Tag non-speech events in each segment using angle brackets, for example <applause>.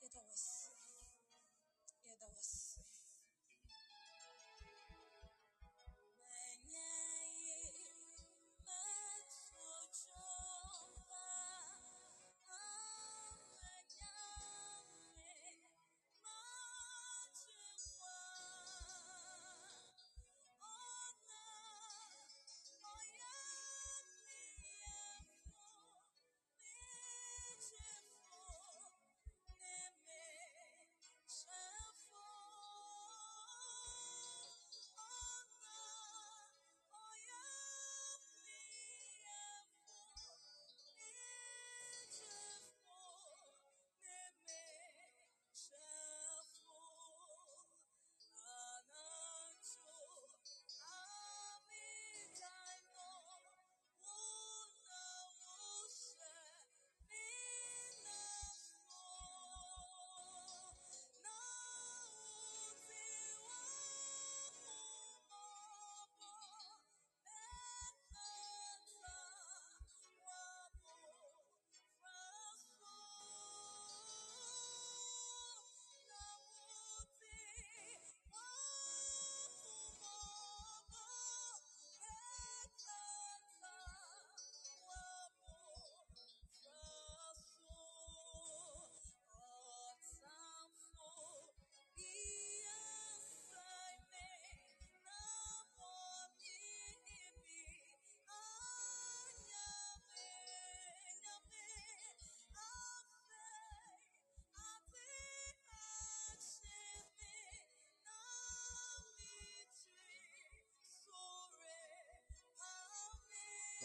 Yedawasi. was.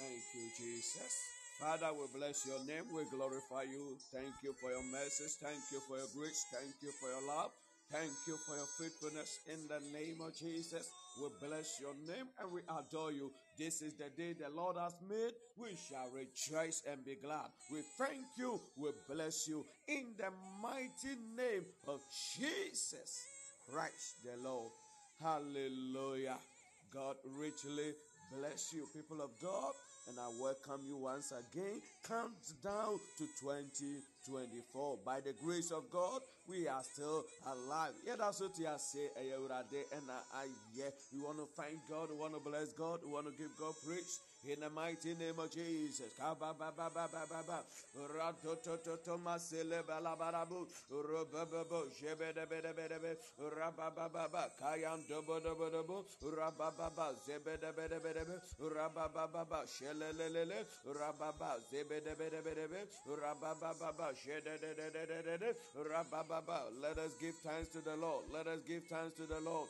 Thank you, Jesus. Father, we bless your name. We glorify you. Thank you for your message. Thank you for your grace. Thank you for your love. Thank you for your faithfulness in the name of Jesus. We bless your name and we adore you. This is the day the Lord has made. We shall rejoice and be glad. We thank you. We bless you in the mighty name of Jesus Christ the Lord. Hallelujah. God richly bless you, people of God and I welcome you once again. Count down to 2024. By the grace of God, we are still alive. Yeah, that's what you say. And I, we want to thank God. We want to bless God. We want to give God praise in the mighty name of Jesus. Let us give thanks to the Lord. Let us give thanks to the Lord.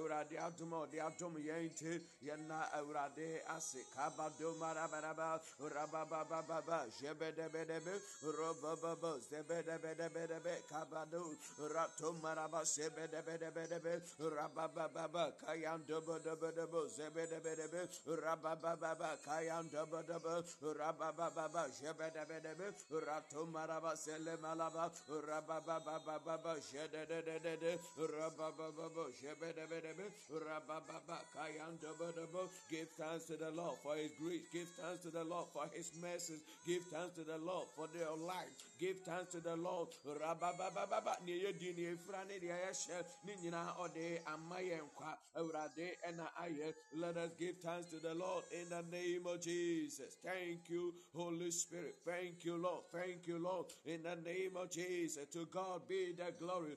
Awurade adom a ɔde adom yɛn nti, yɛna Awurade ase. Kabado marabaraba, rababababa, jebedebedebe, robababa, zebedebedebedebe, kabado, rato maraba, sebedebedebedebe, rababababa, kayan dobo dobo dobo, zebedebedebe, rababababa, kayan dobo dobo, rababababa, jebedebedebe, Give thanks to the Lord for His grace. Give thanks to the Lord for His mercies. Give thanks to the Lord for their life. Give thanks to the Lord. Let us give thanks to the Lord in the name of Jesus. Thank you, Holy Spirit. Thank you, Lord. Thank you, Lord. In the name of Jesus. To God be the glory.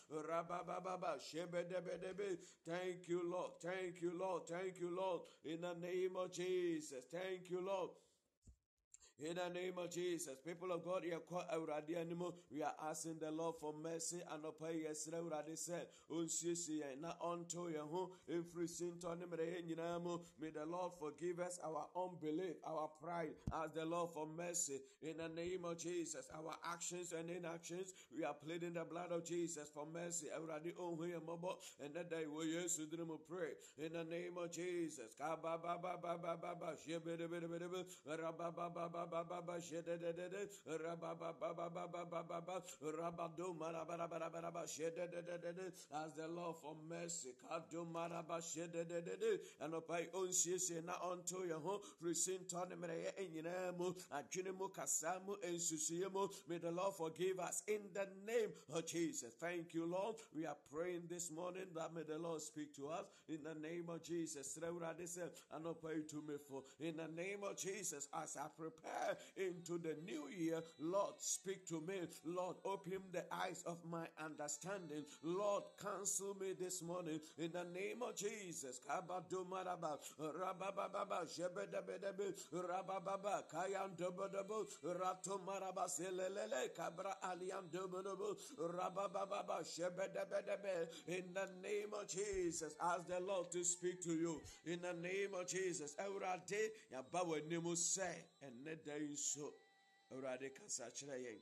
Thank you, Lord. Thank you, Lord. Thank you, Lord. In the name of Jesus. Thank you, Lord. In the name of Jesus, people of God, we are asking the Lord for mercy and upon yesterday. Urade said, Unsisi eh, na unto Yehu, every sin to May the Lord forgive us our unbelief, our pride. Ask the Lord for mercy. In the name of Jesus, our actions and inactions, we are pleading the blood of Jesus for mercy. Urade and that day we yes to pray. In the name of Jesus baba shede de de de raba baba as the Lord for mercy kado maraba shede de de de and opai onsiesie na onto ye ho frisin tone mere ye enyina mu adwene mu kasa may the Lord forgive us in the name of Jesus. Thank you Lord. We are praying this morning that may the Lord speak to us in the name of Jesus. And upon you to me for in the name of Jesus as I prepare into the new year. Lord, speak to me. Lord, open the eyes of my understanding. Lord, counsel me this morning in the name of Jesus. In the name of Jesus. Ask the Lord to speak to you in the name of Jesus. Nso kyerɛ yɛn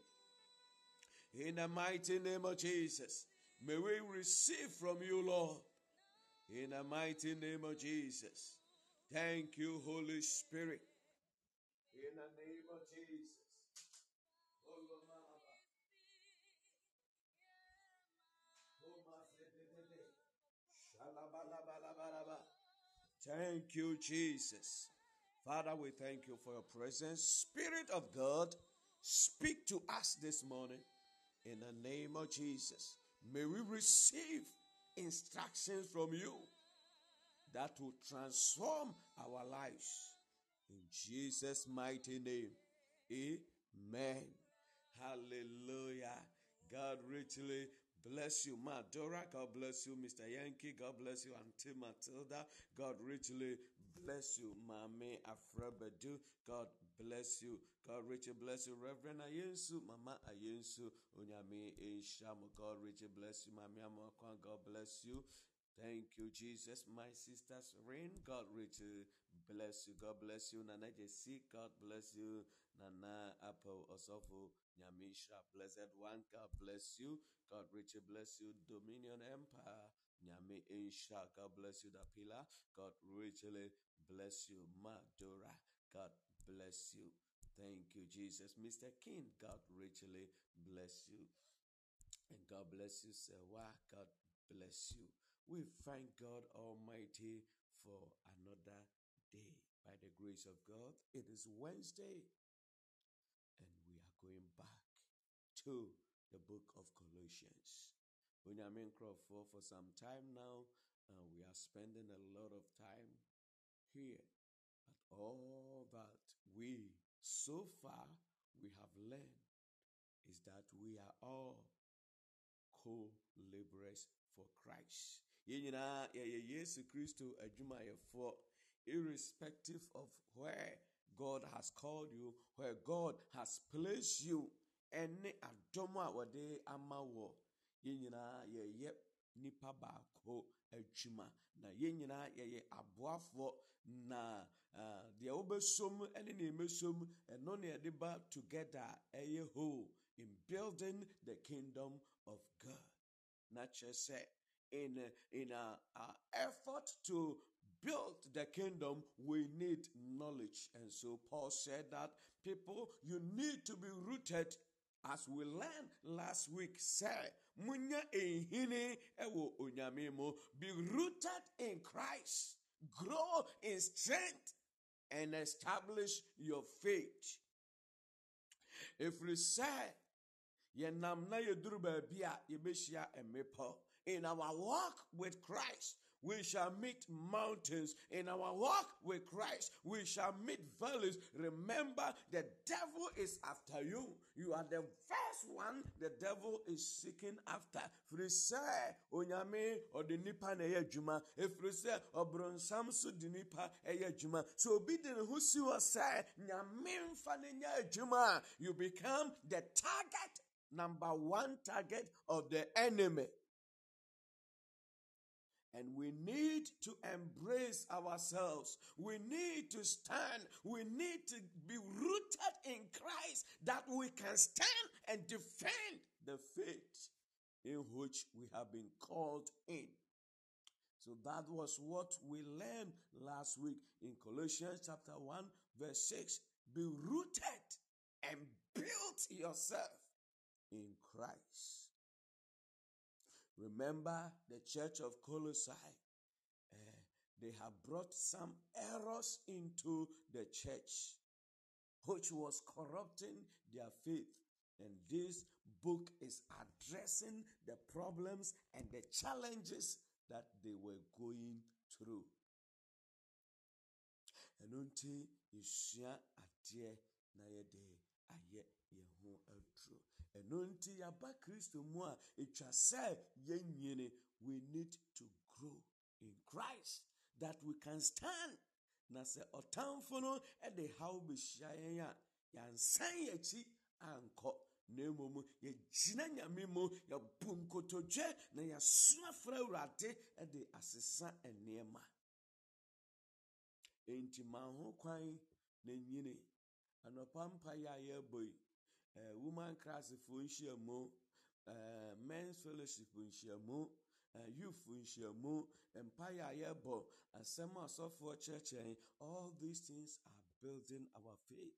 in the mighty name of jesus may we receive from you lord. In the mighty name of jesus thank you holy spirit. In the name of jesus. Thank you, Jesus. Father, we thank you for your presence. Spirit of God, speak to us this morning in the name of Jesus. May we receive instructions from you that will transform our lives. In Jesus' mighty name, amen. Hallelujah. God richly bless you. Madora, God bless you. Mr. Yankee, God bless you. Auntie Matilda, God richly bless you. Mame Afrabedu, God bless you. God richly bless you. Reverend Ayensu, Mama Ayensu, Unyami Esham, God richly bless you. Mami Amakwan, God bless you. Thank you, Jesus. My sisters, Rain, God richly bless you. God bless you. Nana Jesse, God bless you. Nana Apple Osofu, Nyamisha, blessed one, God bless you. God richly bless you. Dominion Empire, Nyame Insha, God bless you. Pillar, God richly bless you. Madura, God bless you. Thank you, Jesus. Mr. King, God richly bless you. And God bless you, Sewa. God bless you. We thank God Almighty for another day. By the grace of God, it is Wednesday, and we are going back to the book of Colossians. Bunyamin Crawford, for some time now, and we are spending a lot of time here. But all that we so far we have learned is that we are all co-laborers for Christ. Yesu adwumayɛfoɔ irrespective of where God has called you, where God has placed you, ɛne adom a wɔde ama wɔ yɛn nyinaa yɛyɛ nipa baako adwuma na yɛn nyinaa yɛyɛ aboafoɔ na deɛ wobɛsom ne nea ɛmɛsom ɛno ne yɛde ba together ɛyɛ whole in building the kingdom of God. Na kyerɛ sɛ in in a, a effort to build the kingdom, we need knowledge. And so Paul said that people, you need to be rooted as we learned last week, say, munya ehine ewo onyame be rooted in Christ, grow in strength, and establish your faith. If we say, yɛnam na yɛduru baabi mmepɔ in our walk with Christ we shall meet mountains. In our walk with Christ, we shall meet valleys. Remember, the devil is after you. You are the first one the devil is seeking after. Firi sɛ onyame ɔde nipa na ɛyɛ adwuma. Efiri sɛ ɔbronsam so de nipa ɛyɛ adwuma. So obi de ne ho si hɔ nyame nfa ne adwuma. You become the target, number one target of the enemy. And we need to embrace ourselves. We need to stand. We need to be rooted in Christ that we can stand and defend the faith in which we have been called in. So that was what we learned last week in Colossians chapter 1, verse 6. Be rooted and build yourself in Christ. Remember the church of Colossae. Uh, they have brought some errors into the church, which was corrupting their faith. And this book is addressing the problems and the challenges that they were going through. na ɛno nti yɛaba kristo mu a ɛtwa sɛ yɛnyini. We need to grow in christ that we can stand. Na sɛ ɔtamfo no de haw bɛhyia yɛn a yɛansan yɛakyi ankɔ. Na mmom yɛgyina nyame mu yɛbu nkotodwe na yɛso afra awurade de asesa nneɛma. Enti ma ho kwan na nyini. Anɔpa mpa yɛ a yɛrebɔ yi uh, woman class for nhyiamu uh, men's fellowship nhyiamu uh, youth nhyiamu empire a yɛbɔ asɛm a asɔfoɔ kyerɛkyerɛ all these things are building our faith.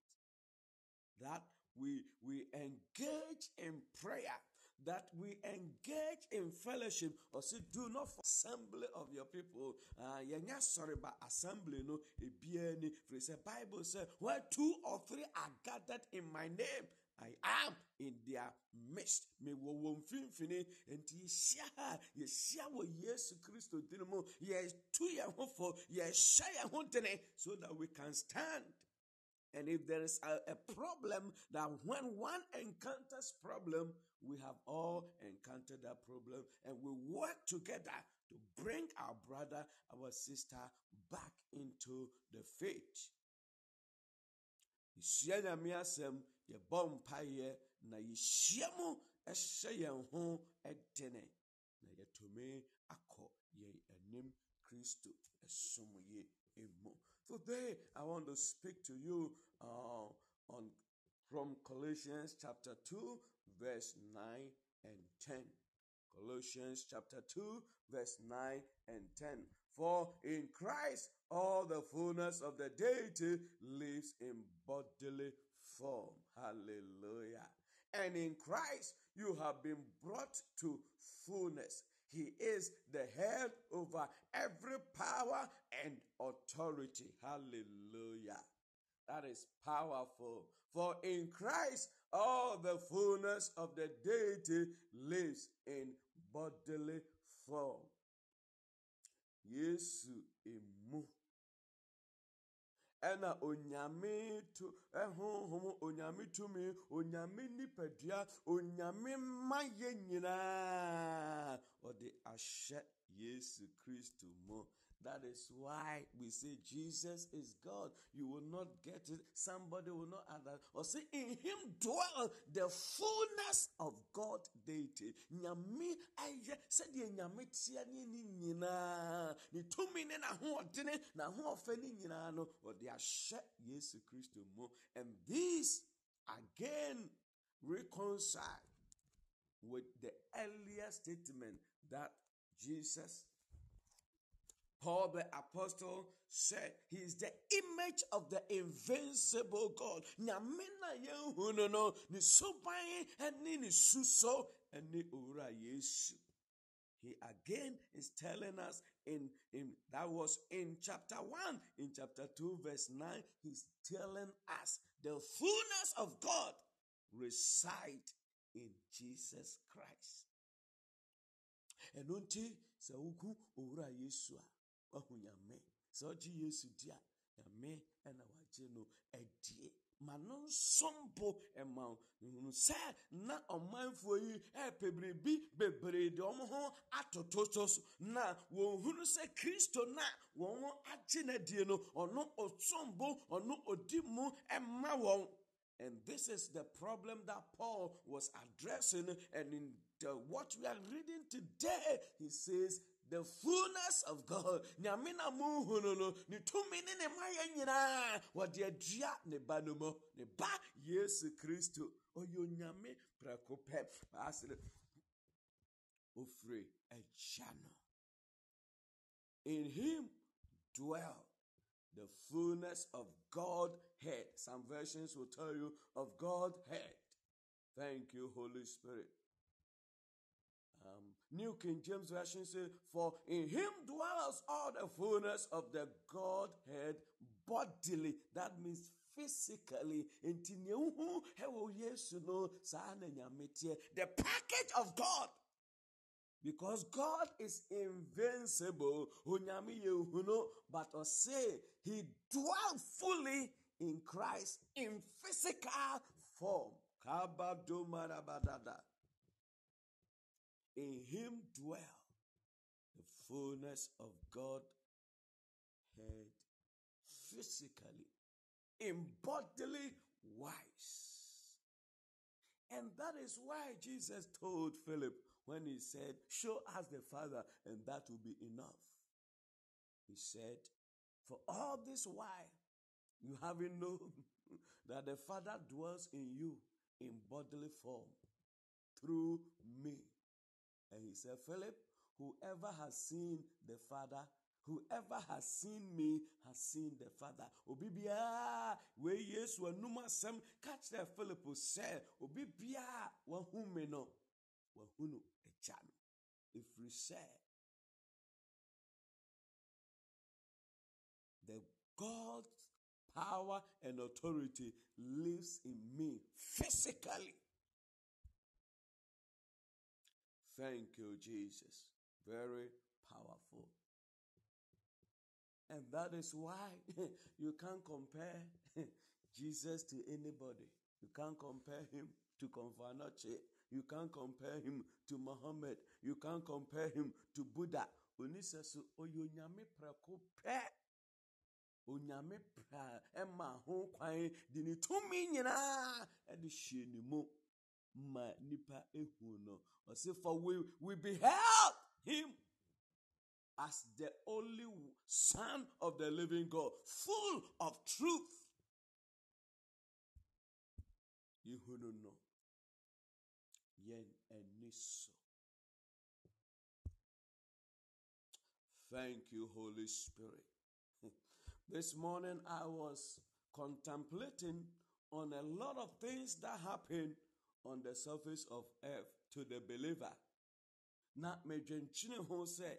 That we we engage in prayer that we engage in fellowship. Or say do not for assembly of your people. Uh yɛnyɛ sorry but assembly no ebia ni. For the bible say where two or three are gathered in my name I am in their midst. Me wo wo mfimfini nti yɛhyia ha yɛhyia wɔ Yesu Kristo din mu yɛtu yɛn ho fo yɛhyɛ yɛn ho dene so that we can stand. And if there is a, a problem that when one encounters problem, we have all encountered that problem and we work together to bring our brother, our sister back into the faith. Nyame asɛm yɛbɔ mpaeɛ na yɛhyia mu hyɛ yɛn ho dene na yɛtumi akɔ yɛn anim kristo today i want to speak to you uh, on from colossians chapter 2 verse 9 and 10 colossians chapter 2 verse 9 and 10 for in christ all the fullness of the deity lives in bodily form. Hallelujah. And in Christ, you have been brought to fullness. He is the head over every power and authority. Hallelujah. That is powerful. For in Christ, all the fullness of the deity lives in bodily form. Yesu emu. Ɛna onyame to ɛhohom onyame tumi onyame nipadua onyame mma yɛ nyinaa ɔde ahyɛ yesu kristo mu That is why we say Jesus is God. You will not get it. Somebody will not add that. Or say, in him dwell the fullness of God deity. Nyame said ye nyame tia ni ni nyina. Ni tumi ne na ho odene na ho ofe ni nyina no. They are Yesu Christ mo. And this again reconcile with the earlier statement that Jesus Paul the apostle said he is the image of the invincible God. No ni ni Yesu. He again is telling us in, in that was in chapter 1, in chapter 2, verse 9, he's telling us the fullness of God reside in Jesus Christ. ɛno nti sɛ wogu owura wahu nyame sɛ ɔgye yesu di a nyame ɛna wagye no adie ma no nsom bo ɛma wo sɛ na ɔmanfoɔ yi ɛpɛ biribi bebree de wɔn ho atoto so na wɔnhunu sɛ kristo na wɔn ho agye n'adie no ɔno ɔsom bo ɔno ɔdi mu ɛma wɔn and this is the problem that Paul was addressing. And in the, what we are reading today, he says, the fullness of God. Nyamina muhunu no ni tumi ni ne maya nyina wade adua ne ba no mo ne ba Yesu Kristo oyo nyame prako pɛ asere ofre ejano in him dwell the fullness of Godhead. Some versions will tell you of Godhead. Thank you, Holy Spirit. New King James Version says, For in him dwells all the fullness of the Godhead bodily. That means physically. The package of God because God is invincible. But I say he dwelt fully in Christ in physical form. In him dwell the fullness of God head physically, in bodily wise. And that is why Jesus told Philip, when he said, Show us the Father, and that will be enough. He said, For all this while, you haven't known <laughs> that the Father dwells in you in bodily form through me. And he said, Philip, whoever has seen the Father, whoever has seen me has seen the Father. We yes, when numa sem catch the Philip said, Obibia, wahum me no, wahunu echano. If we say the God's power and authority lives in me physically. Thank you, Jesus. Very powerful. And that is why <laughs> you can't compare <laughs> Jesus to anybody. You can't compare him to Konfanoche. You can't compare him to Muhammad. You can't compare him to Buddha. Onisesu oyonyame preko pe. Onyame pra ɛma ho kwan mu ma nipa ehu no. Ɔsi for we we beheld him as the only Son of the living God, full of truth. Ihunu no. Yen eniso. Thank you, Holy Spirit. <laughs> this morning I was contemplating on a lot of things that happen on the surface of earth to the believer. Na medwenkyene ho sɛ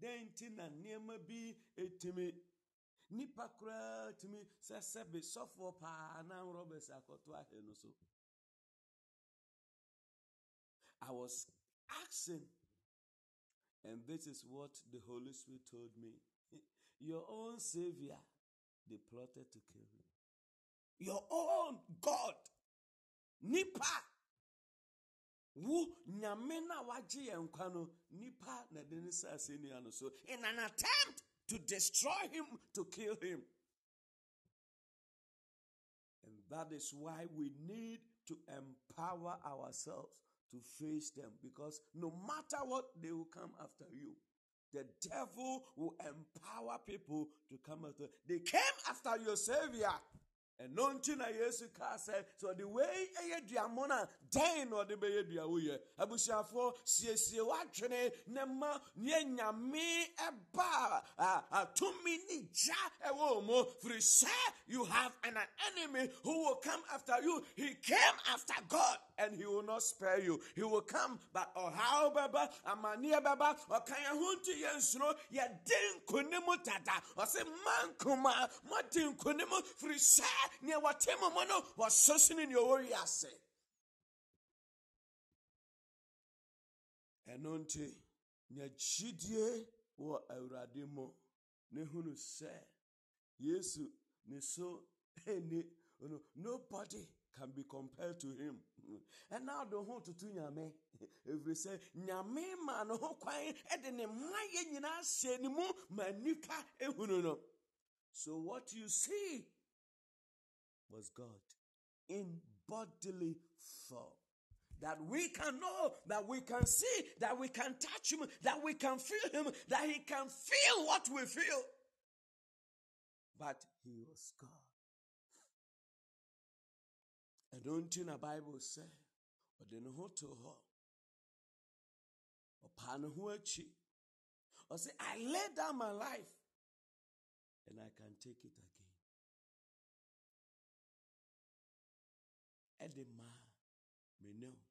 dɛn nti na nneɛma bi etimi nipa koraa tumi sɛ sɛbi sɔfoɔ paa na rɔbɛs akɔto ahɛ no so. I was asking, and this is what the Holy Spirit told me. <laughs> Your own Savior, they plotted to kill him. Your own God, Nipa, wo nyame na wagye yɛn nkwa no nipa na ne asɛnnua no so. In an attempt to destroy him to kill him. And that is why we need to empower ourselves to face them. Because no matter what they will come after you. The devil will empower people to come after they came after your savior. Ɛno nti na yesu kaa sɛ sɛ ɔde wei yɛ duamɔ a dɛn na ɔde bɛyɛ dua woyɛ. Abusuafoɔ siesie w'adwene ne ma neɛ nyame ɛba a tumi ne gya ɛwɔ mu. Firi sɛ you have an enemy who will come after you. He came after god and he will not spare you. He will come but ɔhaw bɛba amanneɛ bɛba ɔka yɛn ho nti yɛn nsuro. Yɛde nkonim dada. Ɔse ma nkoma moade nkonim firi sɛ nea wɔte mo mu no wɔso sene nea ɔwɔ wiase ɛno nti nya gyidie wɔ awurade mu na hunu sɛ yesu ne so ɛni nobody can be compared to him. Ɛna ɔde ho tutu nyame ɛfiri sɛ nyame ma ne ho kwan ɛde ne mmayɛ nyinaa hyɛ ne mu ma nnipa ehunu no. So what you see was god in bodily form that we can know, that we can see, that we can touch him, that we can feel him, that he can feel what we feel. But he was God. I don't think the Bible say, but then who to her? Upon who or say, I lay down my life and I can take it again. Edema, me know.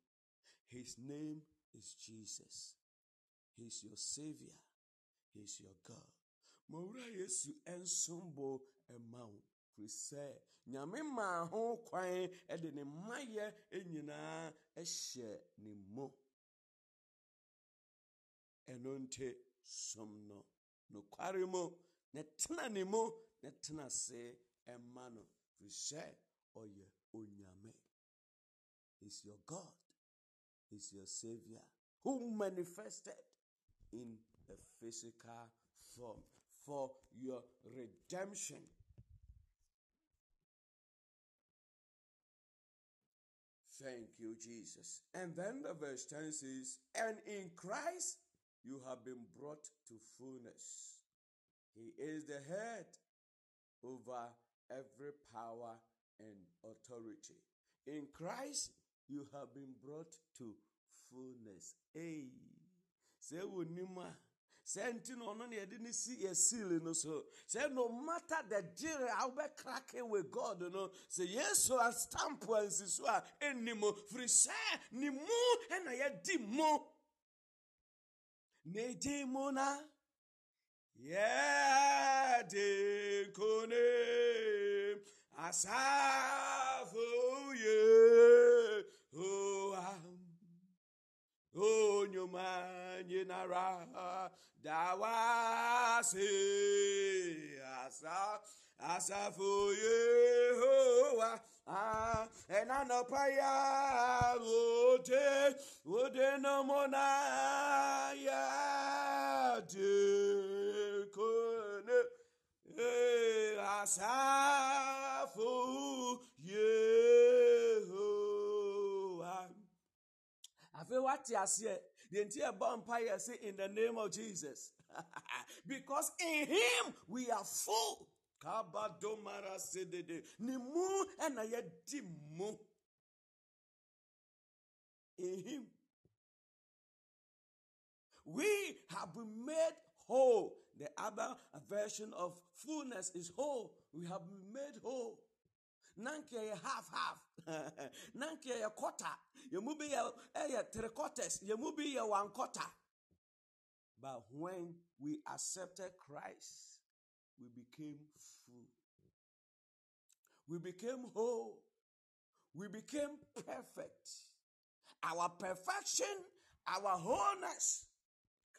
His name is Jesus. He's your Savior. He's your God. Mawura Yesu ensombo ɛma wo firi sɛ nyame maa ho kwan de ne mmayɛ nyinaa hyɛ ne mu ɛno nti som no nokware mu na tena ne mu na tena ase ɛma no firi onyame is your god is your savior who manifested in a physical form for your redemption Thank you, Jesus. And then the verse 10 says, And in Christ you have been brought to fullness. He is the head over every power and authority. In Christ you have been brought to fullness. Hey, say sɛ nti na ɔno na yɛde ne si seal no so. Sɛ no matter the deal a wobɛkrake with god no sɛ yesu astampo ansi so a ɛnni mu firi sɛ ne mu ɛna yɛdi mu ne din mu na? Yɛde nkone asafo yehowa onyoma nyinara dawase asa asafo yehowa ah enanọpa ya ode ode nomona ya de dekone asafo afei wate aseɛ the entire vampire say in the name of Jesus. <laughs> because in him we are full. Kabadomara sedede. Nimu enayedi mu. In him. We have been made whole. The other version of fullness is whole. We have been made whole. Nanke half half. <laughs> Nanke a quarter. You move be a three quarters. You move be a one quarter. But when we accepted Christ, we became full. We became whole. We became perfect. Our perfection, our wholeness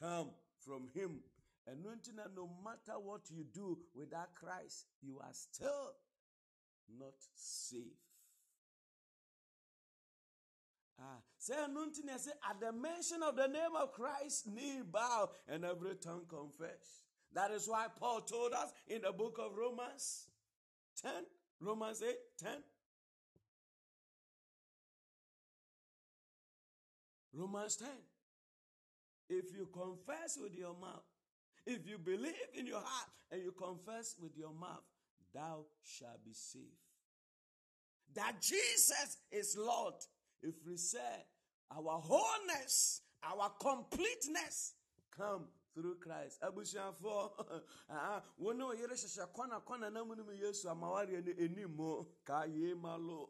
come from Him. And no matter what you do without Christ, you are still not safe. Ah, say anointing say at the mention of the name of Christ, knee bow and every tongue confess. That is why Paul told us in the book of Romans 10, Romans 8, 10. Romans 10. If you confess with your mouth, if you believe in your heart and you confess with your mouth, thou shalt be safe. That Jesus is Lord if we say our wholeness, our completeness come through Christ. Abusuafo, <laughs> ah, wɔn a wɔyere hyehyɛ kɔna kɔna na mu no mu Yesu amawari anim ka ye malo.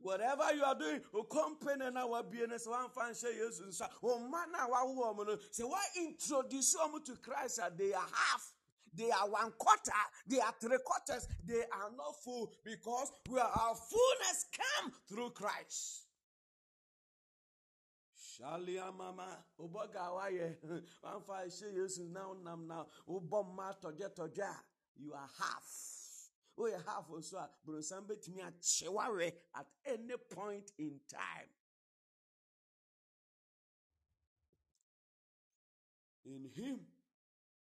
Whatever you are doing, o company na wabie ne sɛ wamfa nhyɛ Yesu nsa, o mma na wawo wɔn no, sɛ wa introduce wɔn to Christ a they are half. They are one quarter. They are three quarters. They are not full because we are, our fullness come through Christ. shalia mama ụbọga awaye wamfa <laughs> ɛhyɛ yesu na wonam na wobɔ mma tɔgyɛtɔgyɛ a you are half woyɛ half nso a borɔnsam bɛtumi akyewawe at any point in time in him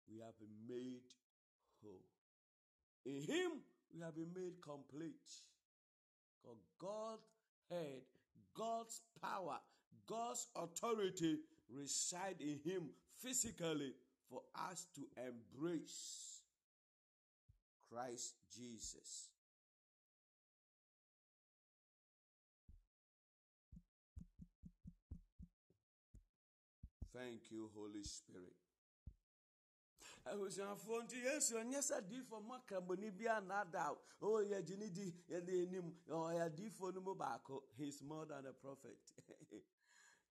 we have been made in him we have been made complete because god head god's power god's authority reside in him physically for us to embrace Christ Jesus. Thank you, Holy Spirit. Abusuafoɔ nti yesu ɔnyɛ sɛ adiifoɔ mu akrabɔni bi anaada o yɛ gye ne di yɛde anim ɔyɛ adiifoɔ no mu baako he is more than a prophet.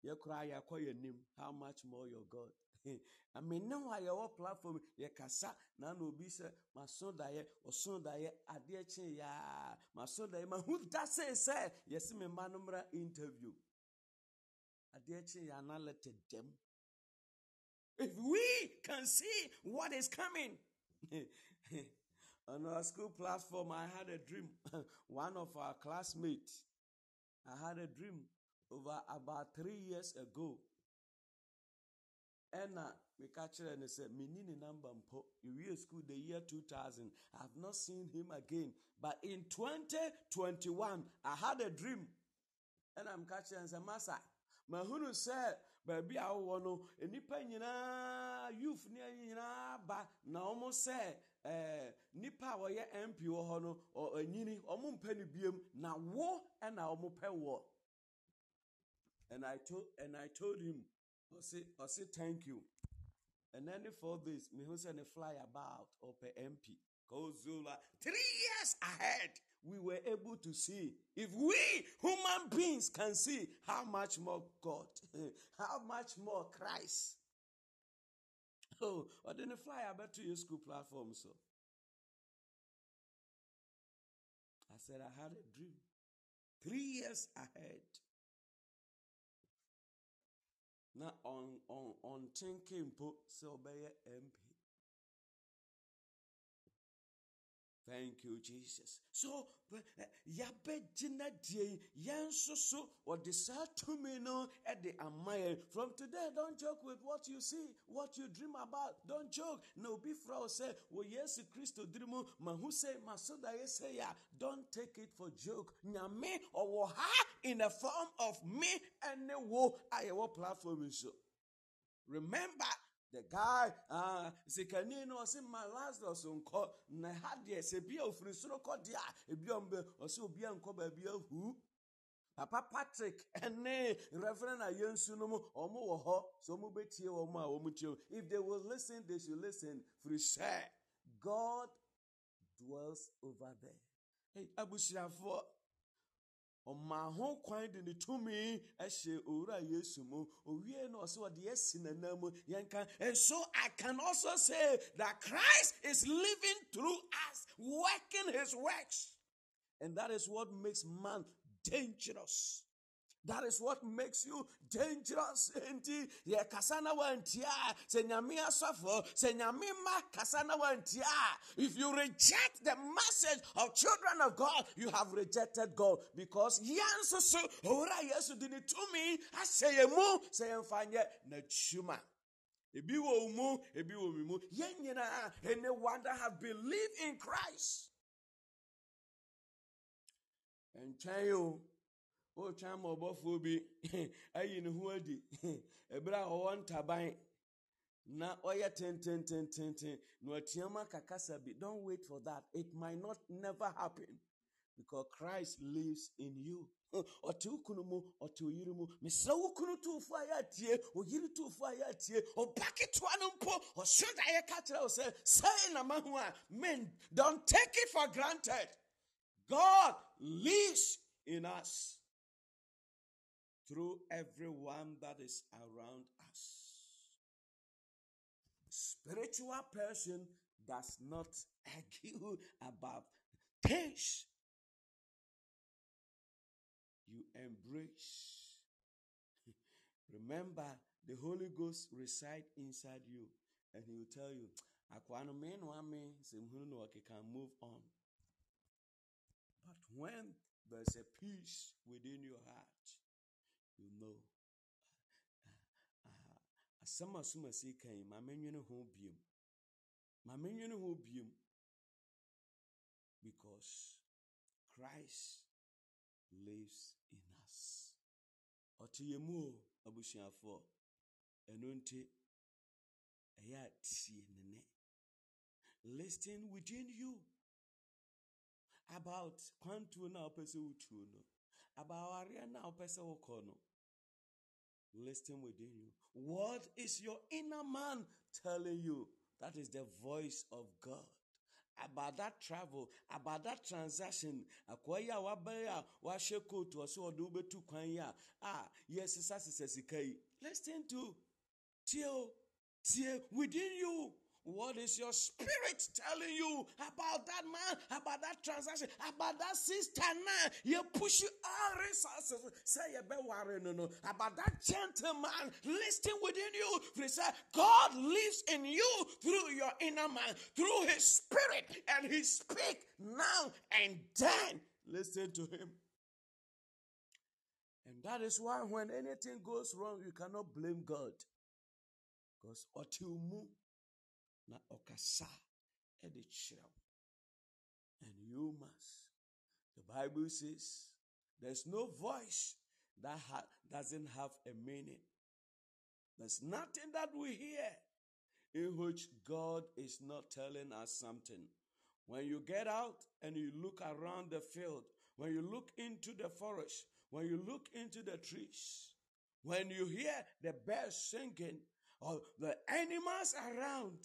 Yɛkora yɛakɔ yɛ nim how much more your god? <laughs> Amene hɔ a yɛwɔ platform yɛkasa na na obi sɛ maso daeɛ ɔso daeɛ adeɛ kye yaa maso daeɛ mahu da sei sɛ yɛse me mma no mmra interview. Adeɛ kye yaa na lɛtɛ dɛm if we can see what is coming. <laughs> On our school platform i had a dream. <laughs> One of our classmates i had a dream over about three years ago. Ɛna meka kyerɛ no sɛ menni ne number mpo. Ewie school the year 2000 i have not seen him again. But in 2021 i had a dream. Ɛna meka kyerɛ no sɛ masa mahunu sɛ baabi a wowɔ no nnipa nyinaa youth ne nyinaa ba na ɔmo sɛ eh, nipa a wɔyɛ mp wɔ hɔ no anyini ɔmo mpɛ no biam na wo ɛna ɔmo pɛ wɔ and I told and I told him, I say, I say thank you. And then for this, me who send a fly about per MP. Cause like three years ahead, we were able to see. If we human beings can see, how much more God, <laughs> how much more Christ. Oh, I didn't fly about to your school platform, so. I said I had a dream. Three years ahead. Now on on ɔntenke mpo sɛ ɔbɛyɛ mp thank you jesus. So yɛabɛgyina die yɛn nso so ɔde saa tumi from today don't joke with what you see what you dream about. Don't joke. Na obi fra wo sɛ wɔ yesu kristo diri mu sɛ yɛ don't take it for joke. Nyame ɔwɔ ha in the form of me and ɛne wo a yɛwɔ platform nso remember the guy uh, sikani no ɔsi ma lazarus nkɔ na ha deɛ sɛ ebi a ofiri soro kɔ deɛ a ebi a ɔmbɛ ɔsi obi a nkɔ baabi ahu papa patrick ɛne reverend ayensu no mu ɔmo wɔ hɔ so ɔmo bɛtie wɔn a wɔn tie if they will listen they should listen. Firi sɛ god dwells over there. Hey abusuafoɔ ɔmaa ho kwan de ne tumi hyɛ owura yesu mu. Owie na ɔsɛ ɔde asi n'anan mu yɛnka and so i can also say that christ is living through us working his works. And that is what makes man dangerous that is what makes you dangerous. Enti ye kasana wantia se nyame asafo se nyame kasana wantia. If you reject the message of children of God, you have rejected God because yanso so ora yesu dini tumi aseye mu se yemfanye na chuma. Ebi wo mu, ebi wo mi mu. Anyone that have believed in Christ. And tell you wotwa ɔbɔfoɔ bi <laughs> ayi ne ho adi. <laughs> A ɔwɔ ntaban na ɔyɛ tententententen na bi. Don't wait for that. It might not never happen. Because christ lives in you. <laughs> Ɔte wo mu ɔte wo mu. Mesrɛ wo toofo a yɛatie oyere toofo a yɛatie ɔba no mpo ɔso da yɛka kyerɛ wo sɛ sɛe na mahu a men don't take it for granted. God lives in us through everyone that is around us. Spiritual person does not <laughs> argue about things. You embrace Remember, the Holy Ghost reside inside you, and He will tell you, "Akwano me no ame semhunu can move on." But when there's a peace within your heart, you know. Asɛm a som asi kan ma menwene ho biom ma menwene ho biom because Christ lives in us. Ɔte yɛn mu o abusuafoɔ ɛno nti ɛyɛ a tie ne nne. Listen within you about kwantuo no a wopɛ sɛ wotuo no about awareɛ no a sɛ wokɔ no. Listen within you. What is your inner man telling you? That is the voice of God. About that travel, about that transaction, akwai a wabɛyɛ a wahyɛ coat wɔ so ɔde wobɛtu kwan yi a a ah, yɛsesa sesa sika yi. Listen to tie o within you. What is your spirit telling you about that man, about that transaction, about that sister now? You push all resources. Say you be worried, no, no. About that gentleman listing within you. He said, God lives in you through your inner man, through his spirit, and he speak now and then. Listen to him. And that is why when anything goes wrong, you cannot blame God. Because move na ɔkasa ɛde and you must. The bible says there's no voice that ha- doesn't have a meaning. There's nothing that we hear in which god is not telling us something. When you get out and you look around the field when you look into the forest when you look into the trees when you hear the birds singing or the animals around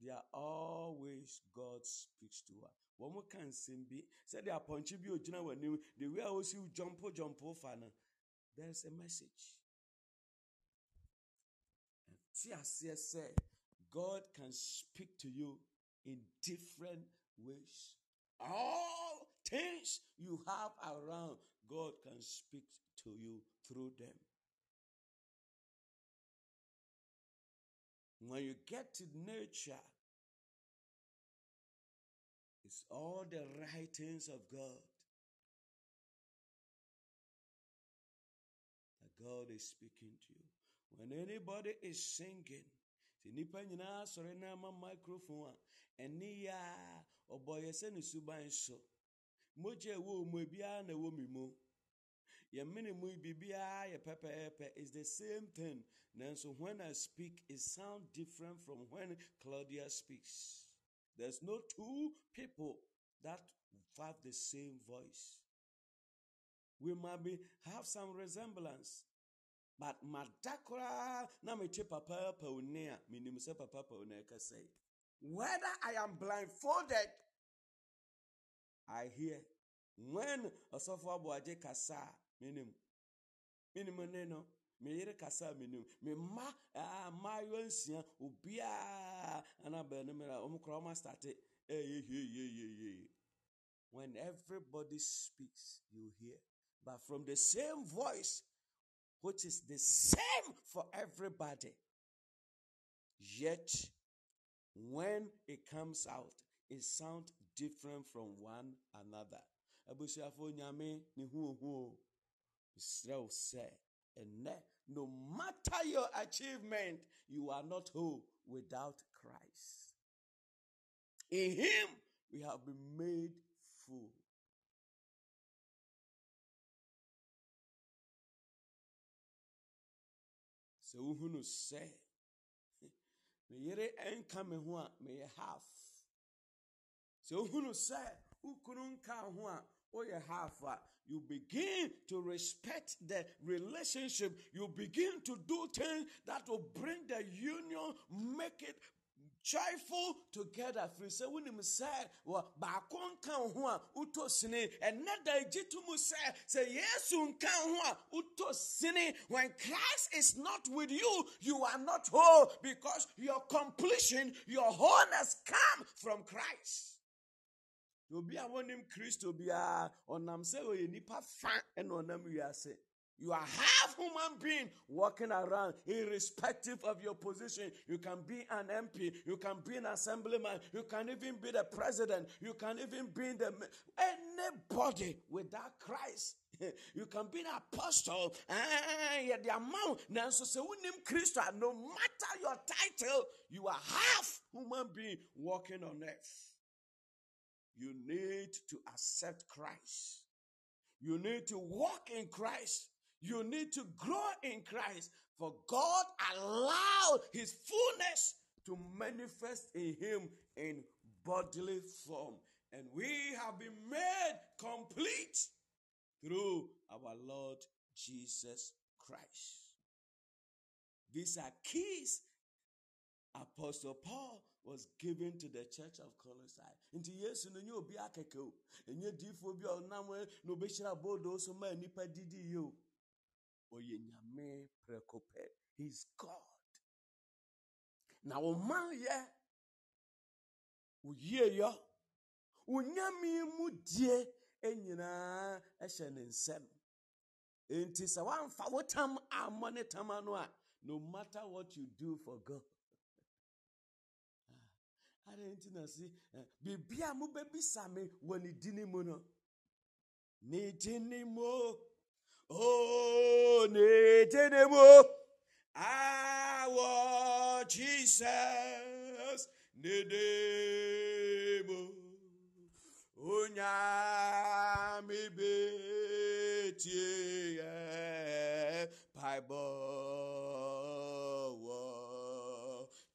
they are always God speaks to us. Wɔn ka nsɛm bi sɛdeɛ apɔnkye bi ogyina wɔn anim the way a wosi jumpo jumpo fa no there is a message. Ti aseɛ sɛ God can speak to you in different ways. All things you have around, God can speak to you through them. When you get to nature, it's all the writings of God that God is speaking to you. When anybody is singing, sɛ nnipa nyinaa sɔre na ama microphone a ɛne yɛ a ɔbɔ yɛ sɛ ne suban so mogya ɛwɔ mu ebiara na ɛwɔ mi mu pɛpɛɛpɛ. Is the same thing. Nanso when i speak it sound different from when claudia speaks. There's no two people that have the same voice. We might be have some resemblance but madakora na mete papa pa one a menim papa pa one ɛkasa whether i am blindfolded i hear. When ɔsɔfo aboagye kasa ne no. Kasa menim ah, nsia ana baanu mmerɛ a ɔmo kora ɔmo astate ɛyɛ hieyeyeye when everybody speaks you hear. But from the same voice which is the same for everybody yet when it comes out it sounds different from one another. Nyame wo sɛ ɛnɛ no matter your achievement you are not whole without christ. In him we have been made full. Sɛ wohu no sɛ me yere ɛnka me ho a meyɛ half. Sɛ wohu no sɛ wo kunu nka woyɛ half a you begin to respect the relationship. You begin to do things that will bring the union make it joyful together. Firi sɛ wonim sɛ wɔ baako nka ho a wotɔ sini. Ɛnɛ da gye to mu sɛ sɛ when christ is not with you you are not whole because your completion your wholeness come from christ obi a wɔnim kristo biara ɔnam sɛ ɔyɛ nipa fa ɛna ɔnam wiase You are half human being walking around irrespective of your position. You can be an MP, you can be an assemblyman, you can even be the president, you can even be the anybody without Christ. <laughs> You can be an apostle. Ah, and the amount now so say Christ, no matter your title, you are half human being walking on earth. You need to accept Christ. You need to walk in Christ. You need to grow in Christ. For God allowed his fullness to manifest in him in bodily form. And we have been made complete through our Lord Jesus Christ. These are keys Apostle Paul was given to the church of Colossae. Nti Yesu no nye obi akeke o. Enye difo bi a ɔnam na obɛhyira bodo so ma nipa didi yi o. Ɔyɛ nyame prɛko pɛ. He's God. Na wo man yɛ wo yie yɔ. Wo nyame mu die nyinaa hyɛ ne nsam. Nti sɛ woamfa wo tam ammɔ a, no matter what you do for God, adɛn nti na se biribi a mobɛbisa me wɔ ne dini mu no. Ne dini mu. Oh ne dini mu. Awɔ jesus ne demu onyame betie yɛ bible wɔ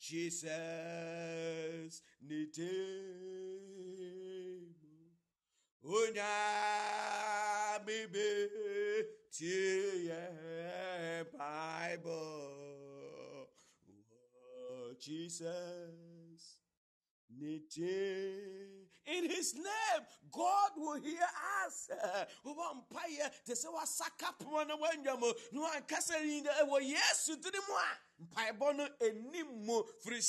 jesus ne demu onyame betie yɛ bible. Wɔ jesus ne demu in his name, God will hear us. Vampire, te se wa saka pono na wanyamo, no ankasa ringa ewo Yesu dini mwa. Mpaebɔ no anim mu firi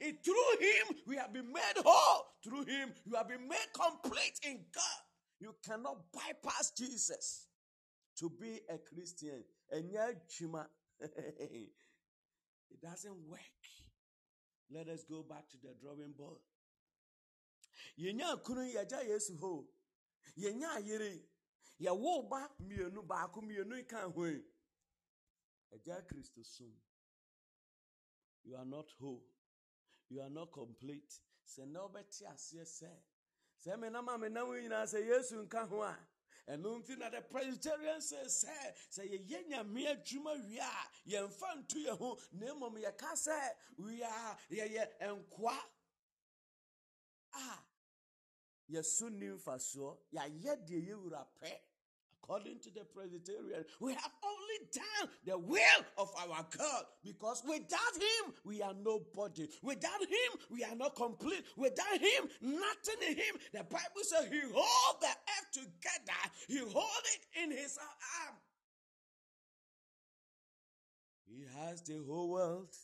it through him we have been made whole. Through him you have been made complete in God. You cannot bypass Jesus to be a Christian. Adwuma. <laughs> It doesn't work. Let us go back to the drawing board. Yɛnya kunu yɛgya yesu hɔ yɛnya ayere. Yɛwo ba mmienu baako mmienu ka ho. Ɛgya kristo som. You are not whole. You are not complete. Sɛ na wobɛte aseɛ sɛ sɛ menam a menam nyinaa sɛ yesu nka ho a ɛno nti na the presbyterian says sɛ sɛ yɛyɛ nyame adwuma wie a yɛmfa nto yɛn ho na mmom yɛka sɛ we are yɛyɛ nkoa a yɛso ni mfasoɔ yɛayɛ deɛ yɛwura pɛ. According to the presbyterian we have only done the will of our god. Because without him we are nobody. Without him we are not complete. Without him nothing in him. The bible says he hold the earth together. He hold it in his arm. He has the whole world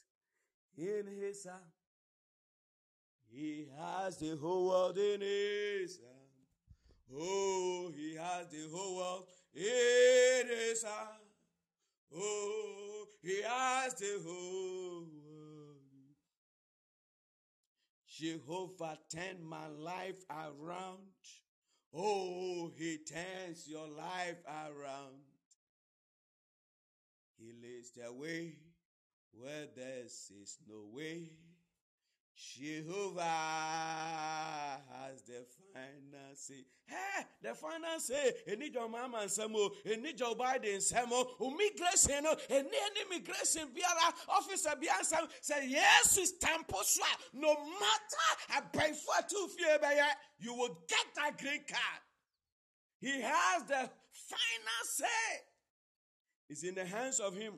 in his arm he has the whole world in his hand. Oh, he has the whole world in his hand. Oh, he has the whole world. Jehovah turn my life around. Oh, he turns your life around. He leads the way where there is no way. Jehovah has the final say. Hey, the final say. Any your mama and samo, any Joe Biden samo, immigration, any immigration biara officer biara say yes, is tempo No matter a pay for two fear you will get that green card. He has the final say. It's in the hands of him.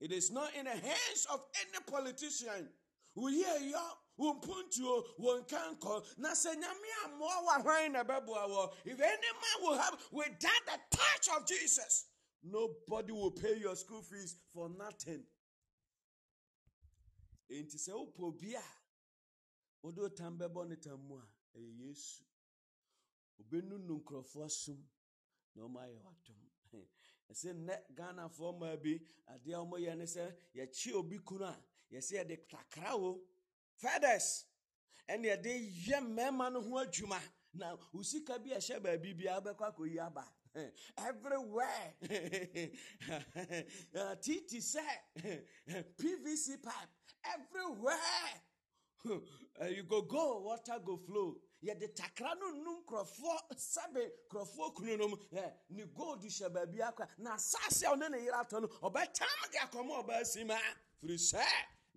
It is not in the hands of any politician. We hear you wompuntuo wonkanko. Na sɛ nyame ammoa wɔ hwan na bɛboa wɔ if any man will have without the touch of jesus nobody will pay your school fees for nothing. Enti sɛ wopɛ obi a wode otam bɛbɔ ne tam mu a ɛyɛ yesu. Obɛnu nu nkurɔfoɔ som na ɔma ayɛ wadom. <laughs> Ɛsɛ nnɛ ghanafoɔ maa bi adeɛ a wɔyɛ ne sɛ yɛkye obi kunu a yɛsɛ yɛde takra o feathers ɛne yɛde yɛ mmarima no ho adwuma. Na osika bi ɛhyɛ baabi biara bɛkɔ akɔyi aba. <laughs> Everywhere. <laughs> Uh, Titi sɛ <laughs> pvc pipe everywhere. Uh, you go go water go flow. Yɛde takra no num nkurɔfoɔ sɛbe nkurɔfoɔ kunu no mu. Ne gold hyɛ baabi akɔ na asase a ɔne ne yere atɔ no ɔbɛtam de akɔma ɔbaasi ma. Firi sɛ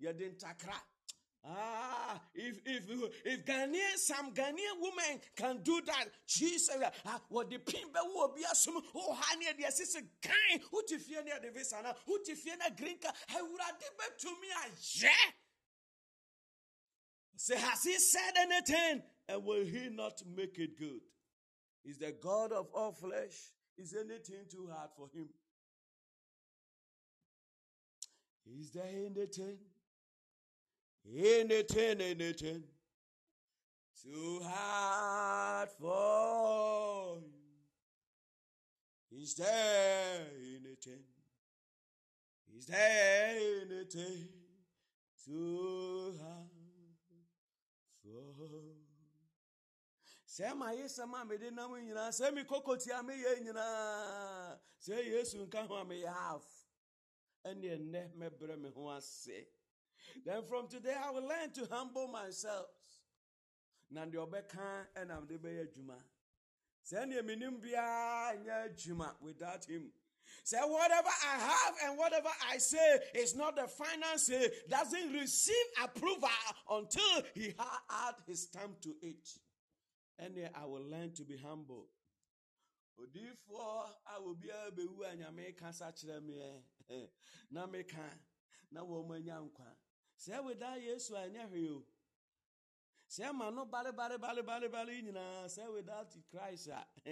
yɛde ntakra Ah, if if if Ghanaian some Ghanaian women can do that, said, ah, what the pimba will be assumed, oh, honey, the assistant kind, who to fear near the Visana, who to fear a grinka, I would have given to me, a yeah. Say, has he said anything? And will he not make it good? Is the God of all flesh? Is anything too hard for him? Is there anything? Anything, anything too hard for you? Is there anything? Is there anything too hard for sɛ ma ye sɛm a mede nam nyinaa sɛ me kokotia meyɛ nyinaa sɛ yesu nka ho a meyɛ half ɛne ɛnnɛ mɛbrɛ me ho ase then from today i will learn to humble myself na deɛ ɔbɛka ɛnam de bɛyɛ adwuma sɛ neɛ menim biara nyɛ adwuma without him Say, whatever I have and whatever I say is not the finance doesn't receive approval until he add his stamp to it. And I will learn to be humble. odiifoɔ a obiara bɛwu a nyame kasa kyerɛ me eh, eh, na meka na wɔn anya nkwa sɛ weda yesu a ɛnyɛ hwee o. Sɛ ma no bale nyinaa sɛ without christ a <laughs>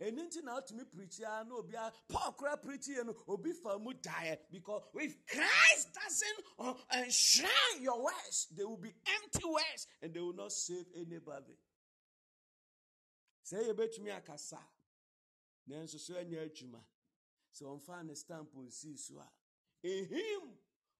ɛno nti na wotumi preachia na obi a paul kora preachie no obi fa mu daeɛ. Because if christ doesn't uh, enshrine your words they will be empty words and they will not save anybody. Sɛ yɛbɛtumi akasa nanso so anya adwuma. Sɛ ɔmfa ne stamp nsii so a in him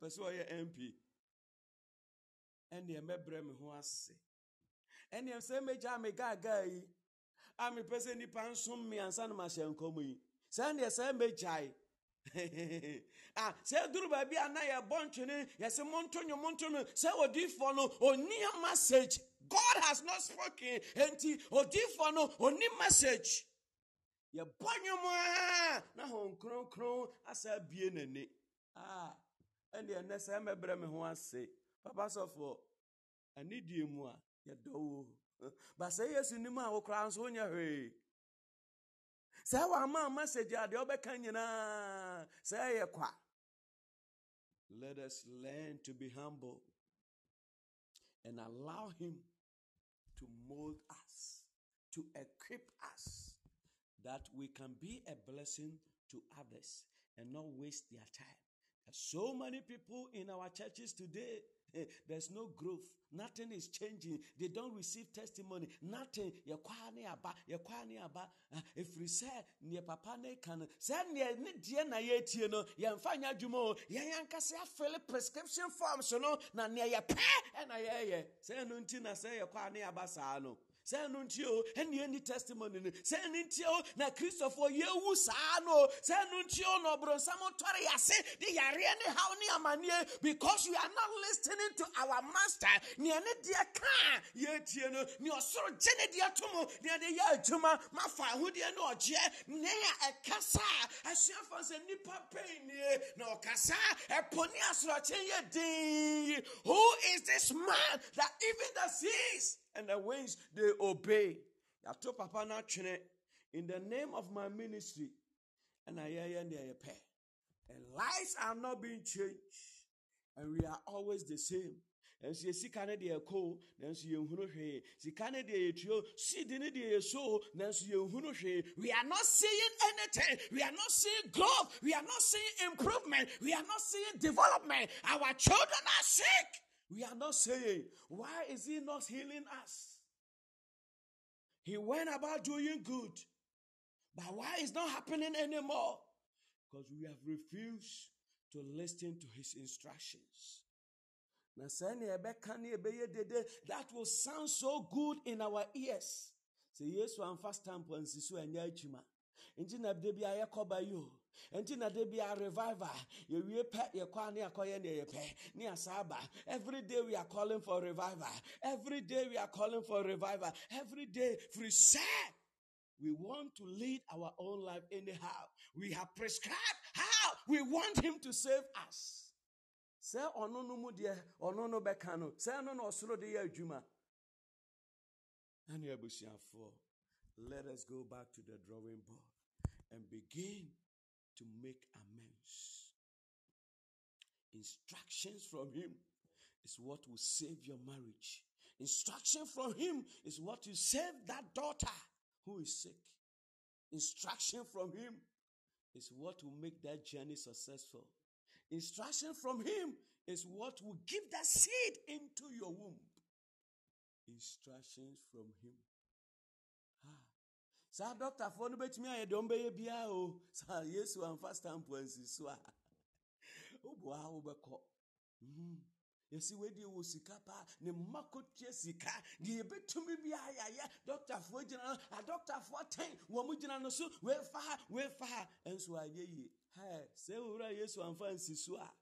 pɛ sɛ ɔyɛ mp ɛneɛ mɛbrɛ me ho ase. Ɛneɛ sɛ mɛgya me gaagaa yi a mepɛ sɛ nnipa nsom me ansa no mahyɛ nkɔm yi. Saa neɛ sɛ mɛgyae ah <laughs> sɛ duru baabi a na yɛbɔ ntwene yɛsɛ monto nwo monto no sɛ odiifoɔ no ɔnni message. God has not spoken enti odiifoɔ no ɔnni message. Yɛbɔ nwom a na hɔn kronkron asa bie n'ani. Ah nnɛ sɛ ho ase papa anidie mu a <laughs> yesu a nso hwee. Sɛ deɛ nyinaa sɛ ɛyɛ kwa. Let us learn to be humble and allow him to mold us to equip us that we can be a blessing to others and not waste their time so many people in our churches today <laughs> there's no growth. Nothing is changing. They don't receive testimony. Nothing. Yɛkwaa ne aba. Yɛkwaa ne aba. Ah, Efiri sɛ neɛ papa ne ka no. Sɛ neɛ ne deɛ na yɛtie no. Yɛmfa nyɛ adwuma o. Yɛn ankasa afɛle prescription forms no. Na neɛ yɛpɛ ɛna yɛyɛ. Sɛ ɛno nti na sɛ yɛkwaa ne aba saa no. Ɛno nti o ɛne testimony no ɛno nti o na kristofoɔ yɛwu saa no sɛ ɛno nti o na ɔborɔnsam tɔre yɛase de yareɛ ne haw ne amanneɛ because we are not listening to our master nea ne deɛ kaa yɛtie no. Nea ɔsoro gye ne deɛ to mu nea de yɛ adwuma mafa ahodeɛ ne ɔgyeɛ ne a ɛkasa a asuafoɔ sɛ nnipa pɛi nie na ɔkasa ɛpo ne asorɔkye yɛ din who is this man that even the seas and the winds they obey. I told Papa Nachene in the name of my ministry, and I hear and I pay. And lives are not being changed. And we are always the same. nso yɛ sika no deɛ ɛkɔ nanso yɛnhunu hwee sika no deɛ yɛtuo seed no deɛ yɛso nanso yɛnhunu hwee we are not seeing anything we are not seeing growth we are not seeing improvement we are not seeing development our children are sick we are not saying why is he not healing us? He went about doing good but why is not happening anymore? Because we have refused to listen to his instructions. That will sound so good in our ears. Stamp ansi so ɛnyɛ adwuma nti na de bia yɛkɔba yi o nti na de bia revival yɛwie pɛ yɛkɔ a ne yɛkɔyɛ ne yɛpɛ ne yɛsa aba. Every day we are calling for revival. Every day we are calling for revival. Every day firi sɛ we want to lead our own life anyhow. We have prescribed how we want him to save us. Sɛ ɔno no mu deɛ ɔno no bɛka no. Sɛ ɛno na ɔsoro de yɛ adwuma. Ɛne abusuafoɔ let us go back to the drawing board and begin to make amends instructions from him is what will save your marriage instruction from him is what will save that daughter who is sick instruction from him is what will make that journey successful Instruction from him is what will give that seed into your womb. Instructions from him. Saa dɔktafoɔ no bɛtumi ayɛ deɛ ɔmbɛyɛ biara o saa yesu amfa stamp ansi so a woboa wobɛkɔ yɛsi wedi wɔ sika paa ne mma kɔtua sika. Deɛ yɛbɛtumi bi ayɛyɛ dɔktafoɔ gyina no adɔktafoɔ ten. Wɔ mo gyina no so wefa ha wefa ha ɛnso anyɛ yie sɛ owura yesu amfa nsi so a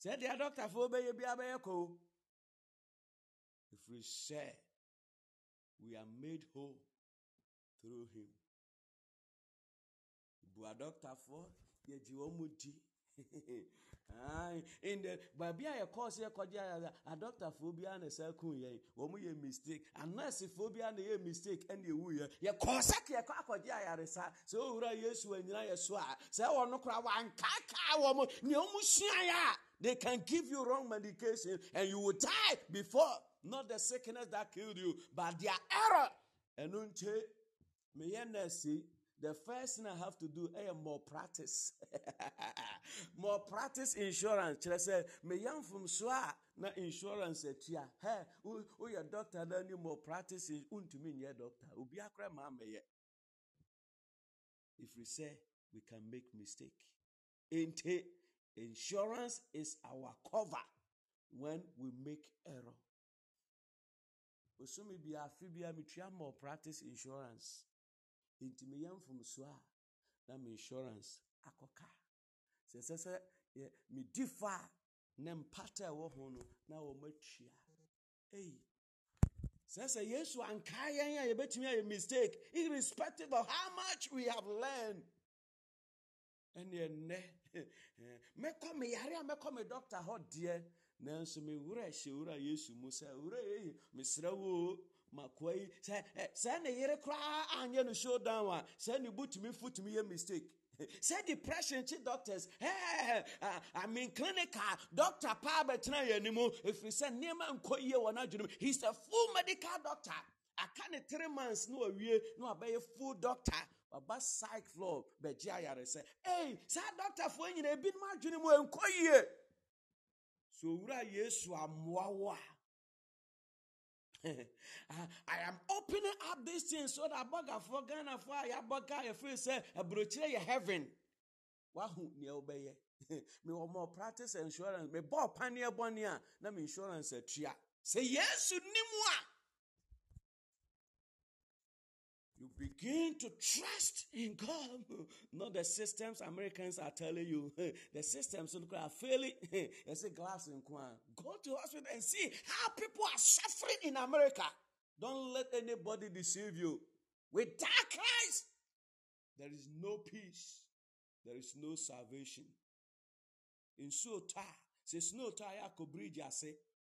sɛ deɛ dɔktafoɔ bɛyɛ bi abɛyɛ kɔ ɛfiri sɛ we are made whole through him. Bua dɔktafoɔ yɛgye wɔn mu di. <laughs> In the baabi a yɛkɔɔ sɛ yɛkɔgye adɔktafoɔ biara na ɛsɛ kun yɛn wɔn yɛ mistake. Anɛɛsefoɔ biara na yɛ mistake ɛna ewu yɛ yɛkɔɔ sɛ yɛkɔ akɔgye ayaresa sɛ owura yesu anyina yɛ so a sɛ wɔn no kora wankaakaa wɔn nea wɔn sua yɛ a they can give you wrong medication and you will die before not the sickness that killed you but their error. Ɛno nkyɛn meyɛ nɛɛse the first thing I have to do is malpractice. <laughs> malpractice insurance. Kyerɛ sɛ meyam from so a na insurance atua. Hɛ woyɛ doctor na ni malpractice wontumi nyɛ doctor. Obi akora ma amɛyɛ. If we say we can make mistake. Ente insurance is our cover when we make error. Osumi bi afi bi a metua malpractice insurance. Nti meyɛ mfomso a na me insurance akɔka. Sɛ ɛsɛ sɛ medi fa a na mpata ɛwɔ ho no na wɔmatua. Ei sɛ sɛ yesu ankaa yɛn a yɛbɛtumi ayɛ mistake irrespective of how much we have learned ɛne ɛnnɛ <laughs> mɛkɔ me yare a mɛkɔ me doctor hɔ deɛ nanso me wura hyɛ wura yesu mu sɛ wura ei mesrɛ wo makoa yi sɛ sɛ ne yere koraa anyɛ no show down a sɛ ne butumi futumi yɛ mistake. <laughs> Sɛ depression kyi doctors I mean clinical doctor paa bɛtena yɛ anim ɛfiri sɛ nneɛma nkɔ yie wɔ n'adwene he's a full medical doctor. Aka ne three months na wawie na wabɛyɛ full doctor. Waba psych floor bɛgye ayare sɛ ei saa doctorfoɔ nyina ebinom adwene mu ɛnkɔ yie. So owura yesu amoa wo a <laughs> I am opening up these things so that bɔgafoɔ ghanafoɔ a yɛabɔga yɛfiri sɛ aburokyerɛ yɛ heaven. Wahu nea wobɛyɛ mewɔ mɔ practice insurance. Mebɔɔ paneɛ bɔne a na me insurance atua sɛ yesu nim a you begin to trust in God, <laughs> not the systems Americans are telling you. <laughs> The systems are failing. It's a glass in Kwan. Go to hospital and see how people are suffering in America. Don't let anybody deceive you. Without Christ, there is no peace. There is no salvation. In so ta, say snow ta ya ko bridge.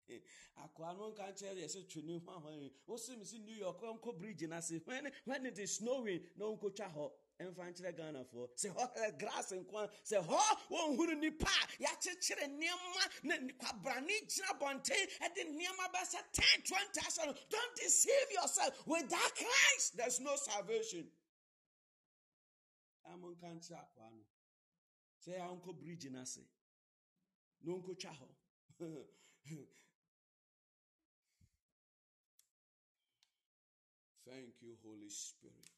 <laughs> akwa no nka nkyerɛ yɛ sɛ twene ho ahɔn wosi mi si new york ɔnkɔ bridge n'ase when when it is na ɔnkɔtwa hɔ. Ɛmfa nkyerɛ ghanafoɔ. Sɛ hɔ grass nko sɛ hɔ wɔnhunu nipa a yɛakyekyere nneɛma na kwabrane gyina bɔnten ɛde nneɛma bɛsɛ 10 20 asɛ don't deceive yourself. Without christ there's no salvation. Amonka nkyerɛ akoa no. Sɛ yɛ nkɔ bridge no ase na ɔnkɔtwa hɔ. <laughs> thank you holy spirit.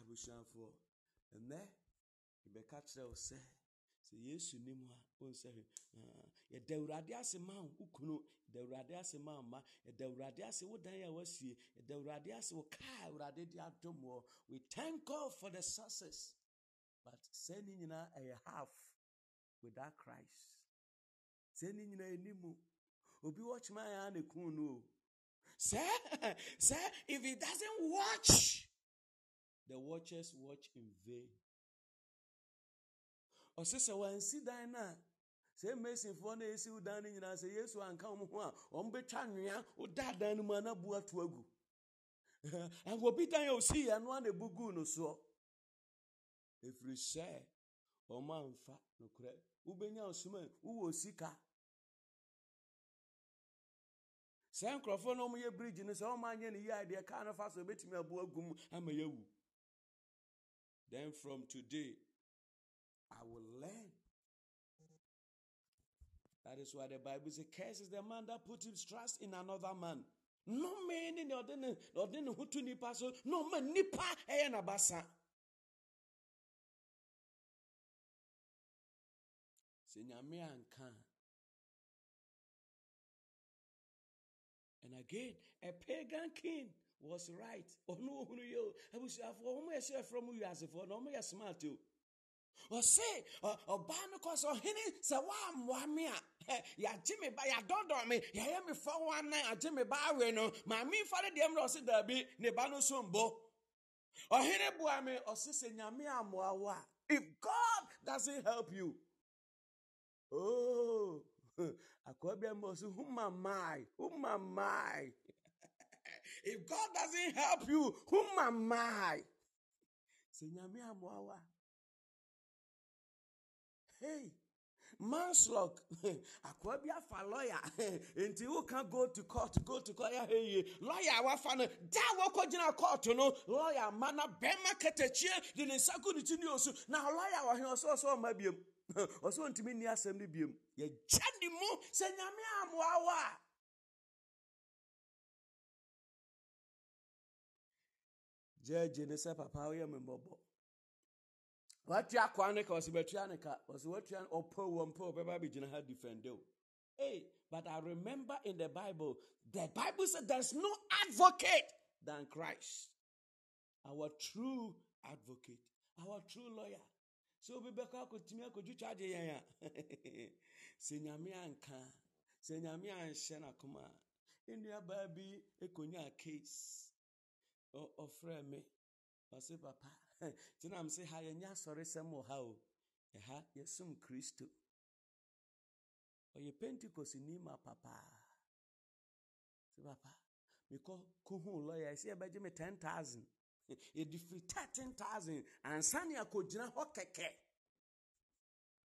Abusuafoɔ ɛnɛ yɛbɛka kyerɛ wo sɛ sɛ yesu nim a ɔhu sɛ yɛda awurade ase ma wo kunu yɛda awurade ase ma wo ma yɛda awurade ase wo dan a wasie yɛda awurade ase wo kaa awurade de adom wɔ we thank god for the success. But sɛ ne nyinaa ɛyɛ half without christ. Sɛ ne nyinaa ɛni mu. Obi wɔkyema yɛ a ne kun no o sɛ <laughs> sɛ if he doesn't watch the watchers watch in vain. Ɔsɛ sɛ wansi dan no a sɛ masonfoɔ no ɛsi wo dan no nyinaa sɛ yesu anka wo ho a ɔmbɛtwa nwea woda dan no mu a na bu ato agu anka obi dan a ɔsii ɛno a na ɛbu guu no soɔ ɛfiri sɛ ɔmo amfa nokorɛ wobɛnya ɔsoma wowɔ sika sɛ nkurɔfoɔ ɔmoyɛ bridge no sɛ ne yie kaa no fa so abu agum ama yɛawu then from today I will learn. That is why the Bible says, Curse is the man that puts his trust in another man. No man in the ordinary, the ordinary who to nipa so, no man nipa eh na basa. Senyame anka. A pagan king was right. Oh no, who you? I was for whom I say from you as if for no me smart you. ɔse ɔbaa no kɔ sɛ ɔhene sɛ woammoa me a yɛagye me ba yɛadɔdɔ me yɛyɛ me anan agye me ba awe no maame mfa no deɛ mmerɛ ɔse daabi ne ba no so mbɔ ɔhene boa me ɔse sɛ nyame ammoa wo a if god doesn't help you oh akoa bi ama ɔse whom am I? whom am I? <laughs> if god doesn't help you whom am I? sɛ nyame ammoa wo a hey manslok akoa bi afa lawyer <laughs> nti woka go to court go to court? Yɛ heye lawyer a wafa no. Da wɔkɔgyina court no lawyer ma na bɛrima katakyie de ne nsa gu ne ti ne osu. Na lawyer wɔ he ɔsɛ ɔsɛ ɔma biam <laughs> ɔsɛ ɔntumi nni asɛm no biam yɛgya mu sɛ nyame amoa wo a. Gyagye ne sɛ papa woyɛ watua ne ka ɔsɛ ne ka. Ɔsɛ watua ɔpɔ wɔ mpɔ ɔbɛba ha hey but i remember in the bible the bible said there's no advocate than christ. Our true advocate our true lawyer sɛ obi bɛkɔ akɔtumi akɔdwitwa agye yɛn a <laughs> sɛ nyame anka sɛ nyame anhyɛ n'akoma a nnuabaa bi ɛkɔnya case. Ɔfrɛ me ɔse papa <laughs> nti m sɛ ha yɛnyɛ asɔresɛm wɔ ha o. Ɛha yɛsom kristo. Ɔyɛ pentecost ni ma papaa sɛ papa mekɔ kohuu lɔya ɛsɛ yɛbɛgye me 10000 <laughs> yɛde firi 13000 ansa akɔgyina hɔ kɛkɛ.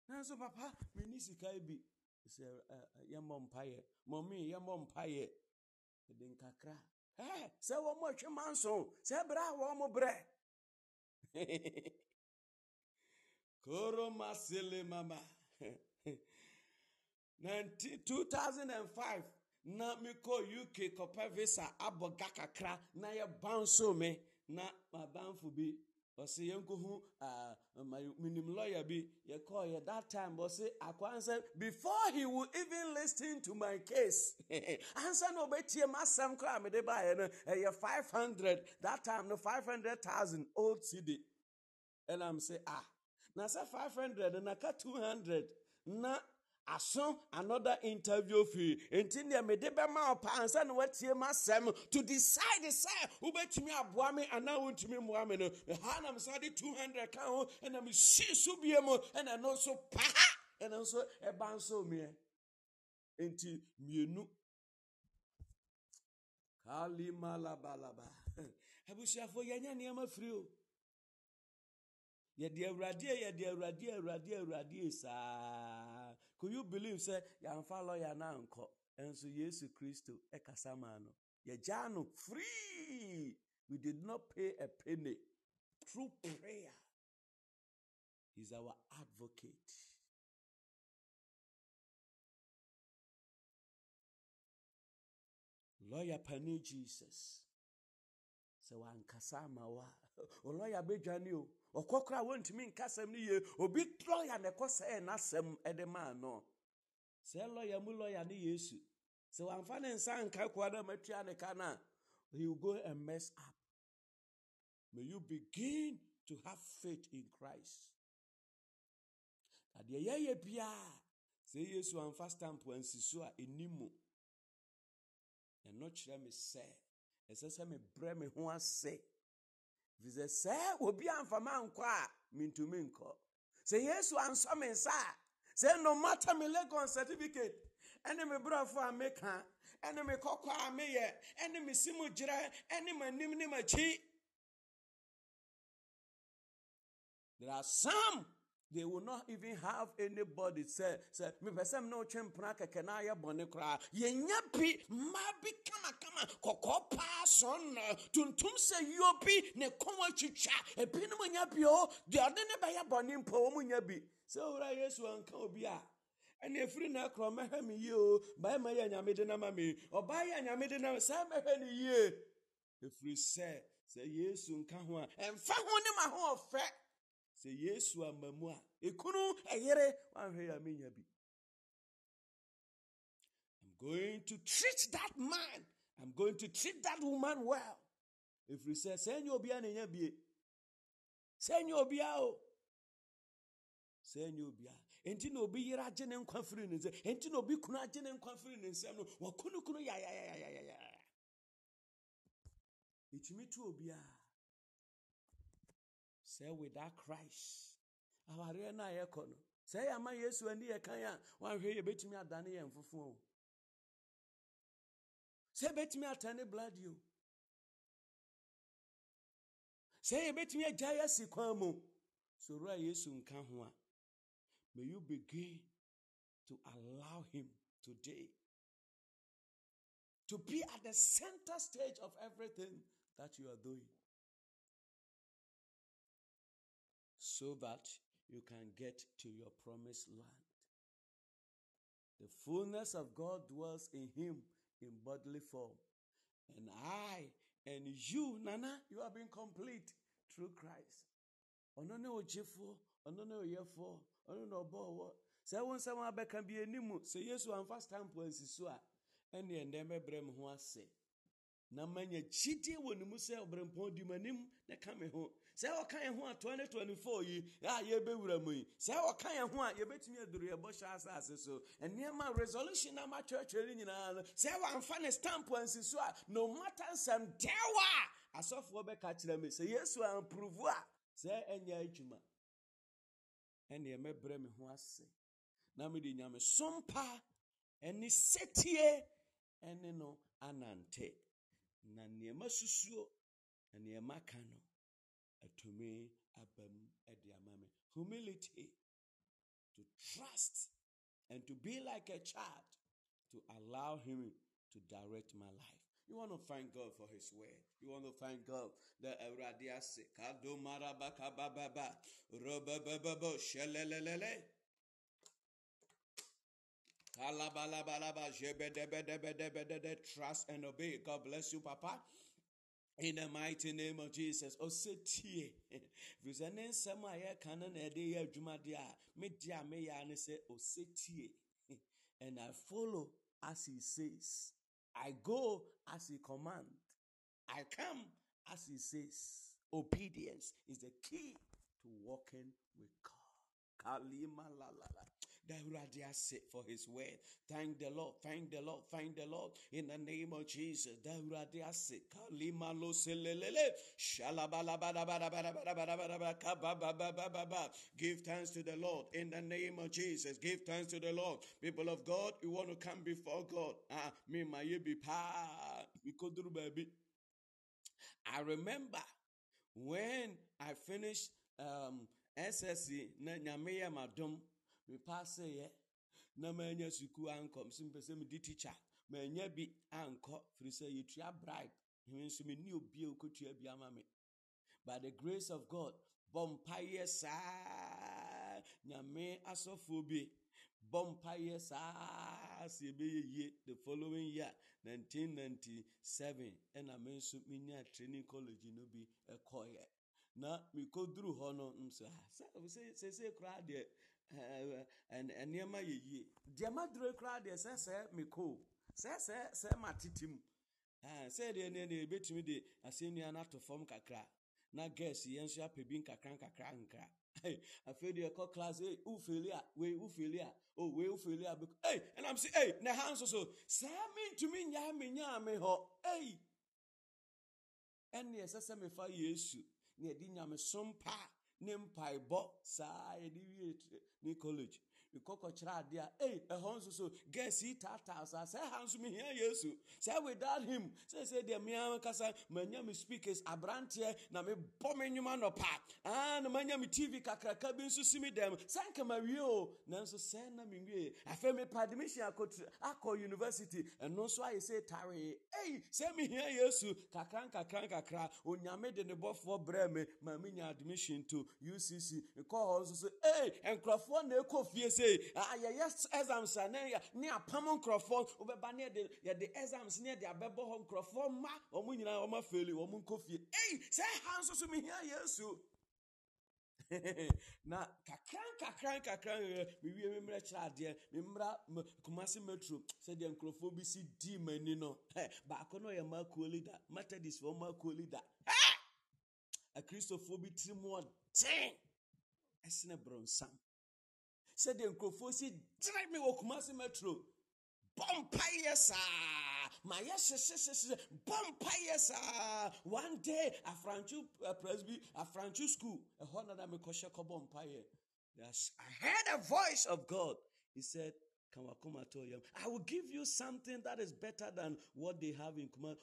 Nanso papa menni sika bi. Sɛ yɛmmɔ mpayɛ mɔmee yɛmmɔ mpayɛ ɛde nkakra. Sɛ wɔ mo atwe manso sɛ berɛ a wɔ mo berɛ <laughs> Koro masele mama. <laughs> 2005 na mekɔ UK kɔpɛ visa abɔ ga kakra na yɛbanso me na mabanfo bi ɔsɛ yɛnkɔhu menim lawyer bi yɛkɔɔyɛ that time ɔsɛ akwansɛ before he would even listen to my case. <laughs> Ansa na ɔbɛtie m asɛm koraa mede baeɛ no ɛyɛ 500 that time no 500000 old cd ɛnam sɛ ah na sɛ 500 na ka 200 na aso another interview fee. Nti deɛ mede bɛma paa ansa na watie m asɛm to decide sɛ wobɛtumi aboa me anaa wontumi mmoa me no ha nam sa de 200 ka ho ɛna mesii so bie mu ɛna ɛno nso paa ɛno nso ɛba nso meɛ. Nti mmienu. Kalimalabalaba <laughs> abusuafoɔ yɛnyɛ nneɛma firi o. Yɛde awurade yɛde awurade awurade awurade saa could you believe sɛ yɛamfa lɔya no ankɔ nso yesu kristo ɛkasa maa no yɛgyaa no free. We did not pay a penny. Through prayer he's our advocate. Lɔya pani jesus. Sɛ wankasa ama wo a ɔlɔya bɛdwane o. Ɔkɔ koraa wɔntumi nkasɛm no yie obi lɔya na ɛkɔ sɛ n'asɛm de maa no sɛ lɔya mu lɔya ne yesu sɛ wamfa ne nsa nka koa na matua ne ka no he will go and mess up. May you begin to have faith in christ. Adeɛ yɛyɛ biara sɛ yesu amfa stamp ansi so a ɛni mu ɛno kyerɛ me sɛ ɛsɛ sɛ mebrɛ me ho ase firi sɛ obi amfa ma nkɔ a mentumi nkɔ. Sɛ yesu ansɔ me nsa a sɛ no matter me legon certificate ɛne me borɔfo a meka ɛne me kɔkɔ a meyɛ ɛne me si mu gyerɛ ɛne m'anim ne m'akyi there are some they will not even have anybody say say me pɛ no twɛ mpena kɛkɛ na ayɛ bɔne koraa yɛnya bi mmaa bi kamakama kɔkɔɔ paa sɔn na tuntum sɛ yio bi ne kɔn atwitwa ebinom nya bi o deɛ ɔde ne bɛyɛ bɔne mpo wɔn nya bi. Sɛ owura yesu anka obi a ɛna na korɔ mɛhwɛ mi yie o bɛrima yɛ nyame de nama mi. Ɔbaa yɛ nyame de nama sɛ mɛhwɛ ne yie efiri sɛ sɛ yesu nka ho a ɛnfa ho ma ho ɔfɛ sɛ yesu ama mu a ekunu ɛyere wahwɛ yɛ amenya bi. I'm going to treat that man. I'm going to treat that woman well. Ɛfiri sɛ sɛ nyɛ obia ne nya bie. Sɛ nyɛ obia o. Sɛ nyɛ obia enti na obi yere agye ne nkwa firi ne nsɛm enti na obi kunu agye ne nkwa firi ne nsɛm no wɔkunukunu yayayayayaya ɛtumi sɛ without christ. Awareɛ no a yɛkɔ no sɛ yɛ ama yesu ani yɛ kan a wanhwɛ yɛbɛtumi adane yɛn fofoɔ o. Sɛ yɛbɛtumi atane blood o sɛ yɛbɛtumi agya yɛ asi kwan mu. Soro a yesu nka ho a may you begin to allow him today to be at the center stage of everything that you are doing. So that you can get to your promised land. The fullness of God dwells in him in bodily form. And I and you, Nana, you have been complete through Christ. Ono ne ojefo, ono ne oyefo, ono ne obowo. Sɛ wo nsɛm abɛka bi anim sɛ yesu amfa stamp ansi so a ɛne ɛndɛ mɛbrɛ me ho ase na manya gyidie wɔ ne mu sɛ ɔbrɛmpɔn di m'anim na ka me ho sɛ ɔka yɛn ho a 2024 yi a yɛbɛwura mu yi. Sɛ ɔka yɛn ho a yɛbɛtumi aduru yɛbɔ hyɛ asase so. Nneɛma resolution na matwerɛtwerɛ no nyinaa no sɛ wɔamfa ne stamp ansi so a no matter nsɛm dɛwa a asɔfoɔ bɛka kyerɛ me sɛ yesu amprovu a sɛ ɛnyɛ adwuma ɛneɛ mɛbrɛ me ho ase na mede nyame sompa ɛne setie ɛne no anante. Na nneɛma susuo na nneɛma ka no atumi aba mu de ama me humility to trust and to be like a child to allow him to direct my life you want to thank God for His word. You want to thank God that Euradiase Kado Marabaka Baba Robababo Shelelele Kalabalabalaba Jebedebedebedebede Trust and obey. God bless you, Papa. In the mighty name of Jesus. Oh, osetie. Visa ne nsɛm a yɛka no na ɛde yɛ adwumade a medi a meyɛ ne sɛ osetie. Oh, <laughs> and I follow as he says. I go as he command. I come as he says. Obedience is the key to walking with God. Kalima la la la. Dauradiase for his word. Thank the Lord. Thank the Lord. Thank the Lord. In the name of Jesus. Dauradiase. Kalima lo selelele. Give thanks to the Lord. In the name of Jesus. Give thanks to the Lord. People of God, you want to come before God. Ah, me my pa. baby. I remember when I finished um, ss na nyame mepaaseyɛ na manya sukuu ankɔ mso mpɛ sɛ medi teacher. Manya bi ankɔ firi sɛ yɛtua bride me nso menni obi a wokɔtua bi ama me. By the grace of god bɔ mpayɛ saa nyame asɔfoɔ bi bɔ mpayɛ saa sɛ yɛbɛyɛ yie the following year 1997 ɛna me nso menya training college no bi ɛkɔyɛ na mekɔduru hɔ no nso sɛsɛ koraa deɛ nneɛma yɛ yie. Deɛ maduro koraa deɛ sɛ sɛ mekɔ sɛ sɛ sɛ matete mu. Sɛdeɛ ne ne yɛbɛtumi de asɛnnua no ato fam kakra na gas yɛn nso apɛ bi nkakra nkakra nkra. Afei deɛ ɛkɔ class ei wofeli a wei wofeli a o wei wofeli a bɛkɔ ei ɛnam sɛ ei na ha nso so saa mentumi nyaa me nyaa me hɔ ei ɛne ɛsɛ sɛ mefa yesu na yɛde nyamesom pa ne mpaebɔ saa yɛde wie ne college mekɔkɔkyerɛ adeɛ a ei ɛhɔ nso so gas yi taataa saa sɛ ha nso mehia yesu sɛ without him sɛ sɛ deɛ mea kasa manya me speakers aberanteɛ na mebɔ me nnwuma nɔpa na manya me tv kakraka bi nso si me dɛm sɛ nka mawie o nanso sɛ na mewie afei mepa admission akɔ university ɛno nso ayɛ sɛ taree ei sɛ mehia yesu kakra nkakra nkakra onyame de ne bɔfoɔ brɛ me ma menya admission to ucc mekɔ hɔ nso so ei nkurɔfoɔ na ɛkɔ fie sei yɛyɛ exams a ne ne apam nkurɔfoɔ wobɛba ne yɛde yɛde exams ne yɛde abɛbɔ hɔ nkurɔfoɔ ma wɔn nyinaa wɔn afeeli wɔn nkɔ fie ei sɛ ha nso so mehia yesu <laughs> na kakra nkakra nkakra mewie me mmerɛ kyerɛ adeɛ memmra kumase metro sɛdeɛ nkurɔfoɔ bi si dii m'ani no baako no ɔyɛ maakuo leader methodistfoɔ maakuo leader. Akristofoɔ bi tiri mu ɔden ɛsene borɔnsam sɛdeɛ nkurɔfoɔ si gyere me wɔ kumase metro. Bɔ mpayɛ saa ma yɛ hyehyehyehyɛ bɔ mpayɛ saa one day afrantwo uh, presby afrantwo school ɛhɔ na da mekɔhyɛ kɔbɔ mpayɛ I heard a voice of God. He said, I will give you something that is better than what they have in Kuma.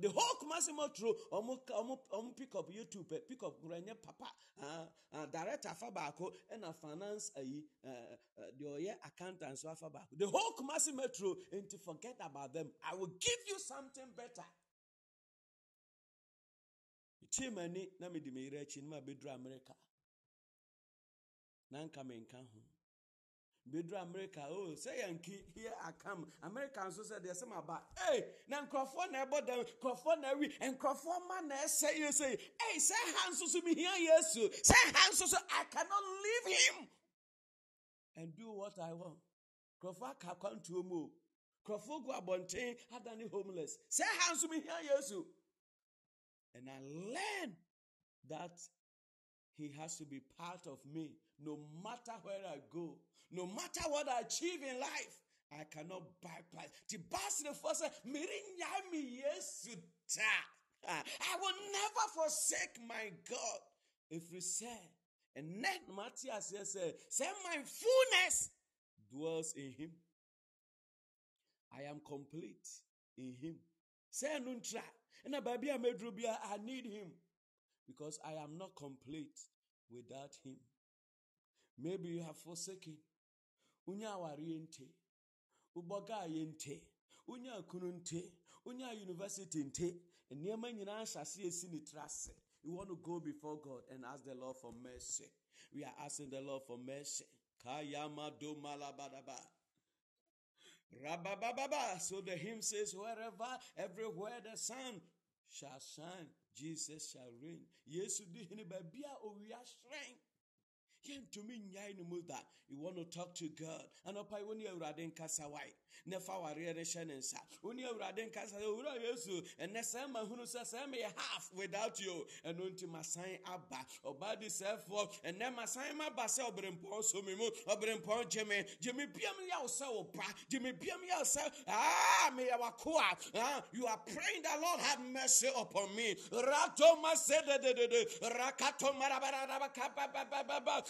The whole Kumasi Metro, Omu pick up YouTube, eh, pick up Renye Papa, uh, director Fabako, and a finance, eh, eh, the Oye accountant, so Fabako. The whole Kumasi Metro, and to forget about them, I will give you something better. Chimani, na me di me ire chinma bedru America. Nanka menka ho. Bɛduru america. Oh, o sɛ yɛnki here i come. America nso sɛ deɛ sɛ maba ei na nkurɔfoɔ na ɛbɔ dɛm nkurɔfoɔ na awi nkurɔfoɔ ma na ɛsɛ yɛ ei sɛ ha nso so mehia yesu. Sɛ ha so i cannot leave him. And do what i want. Nkurɔfoɔ aka akwantuo mu o. Nkurɔfoɔ gu abɔnten adane homeless. Sɛ ha nso mehia yesu. And i learn that he has to be part of me no matter where i go no matter what I achieve in life, I cannot bypass. The bastard first I will never forsake my God. If we say, and then Matthias said, say my fullness dwells in him. I am complete in him. Say nuntra. And a I need him because I am not complete without him. Maybe you have forsaken. Onye awareɛ nte wobɔgaayɛ nte onye akunu nte. Onye a university nte. Nneɛma nyinaa hyase esi you want to go before god and ask the lord for mercy. We are asking the lord for mercy. Kayamado malabadaba. Rabababa so the hymn says wherever everywhere the sun shall shine jesus shall reign. Yesu di hene baabi a owia hyerɛn yɛntumi nnyae no mu da you want to talk to god. Anɔpa wo ne awurade nkasa wae. Ne fa wareɛ no hyɛ ne nsa. Wo ne awurade nkasa owura yesu ɛnɛ sɛ mahunu sɛ sɛ meyɛ half without you. Ɛno nti masan aba. Ɔbaa di sɛfoɔ ɛnɛ masan maba sɛ ɔberempɔn so me mu ɔberempɔn gye me. Gye me biam yɛ wo sɛ wo ba gye me biam yɛ wo sɛ ah meyɛ ah you are praying that lord have mercy upon me. Rato ma se de de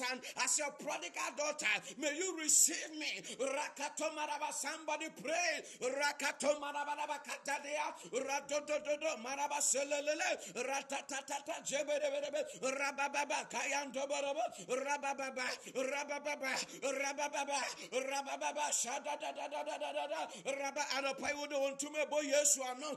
son, as your prodigal daughter, may you receive me. Rakato maraba. Somebody pray. Rakato marabaraba katadea. Radodododo maraba selelele. Ratatatata jebedebedebe. Rabababa kayando baraba. Rabababa. Rabababa. Rabababa. Rabababa. Shadadadadadadada. Rabba anapai wodo ontume bo Yesu ano.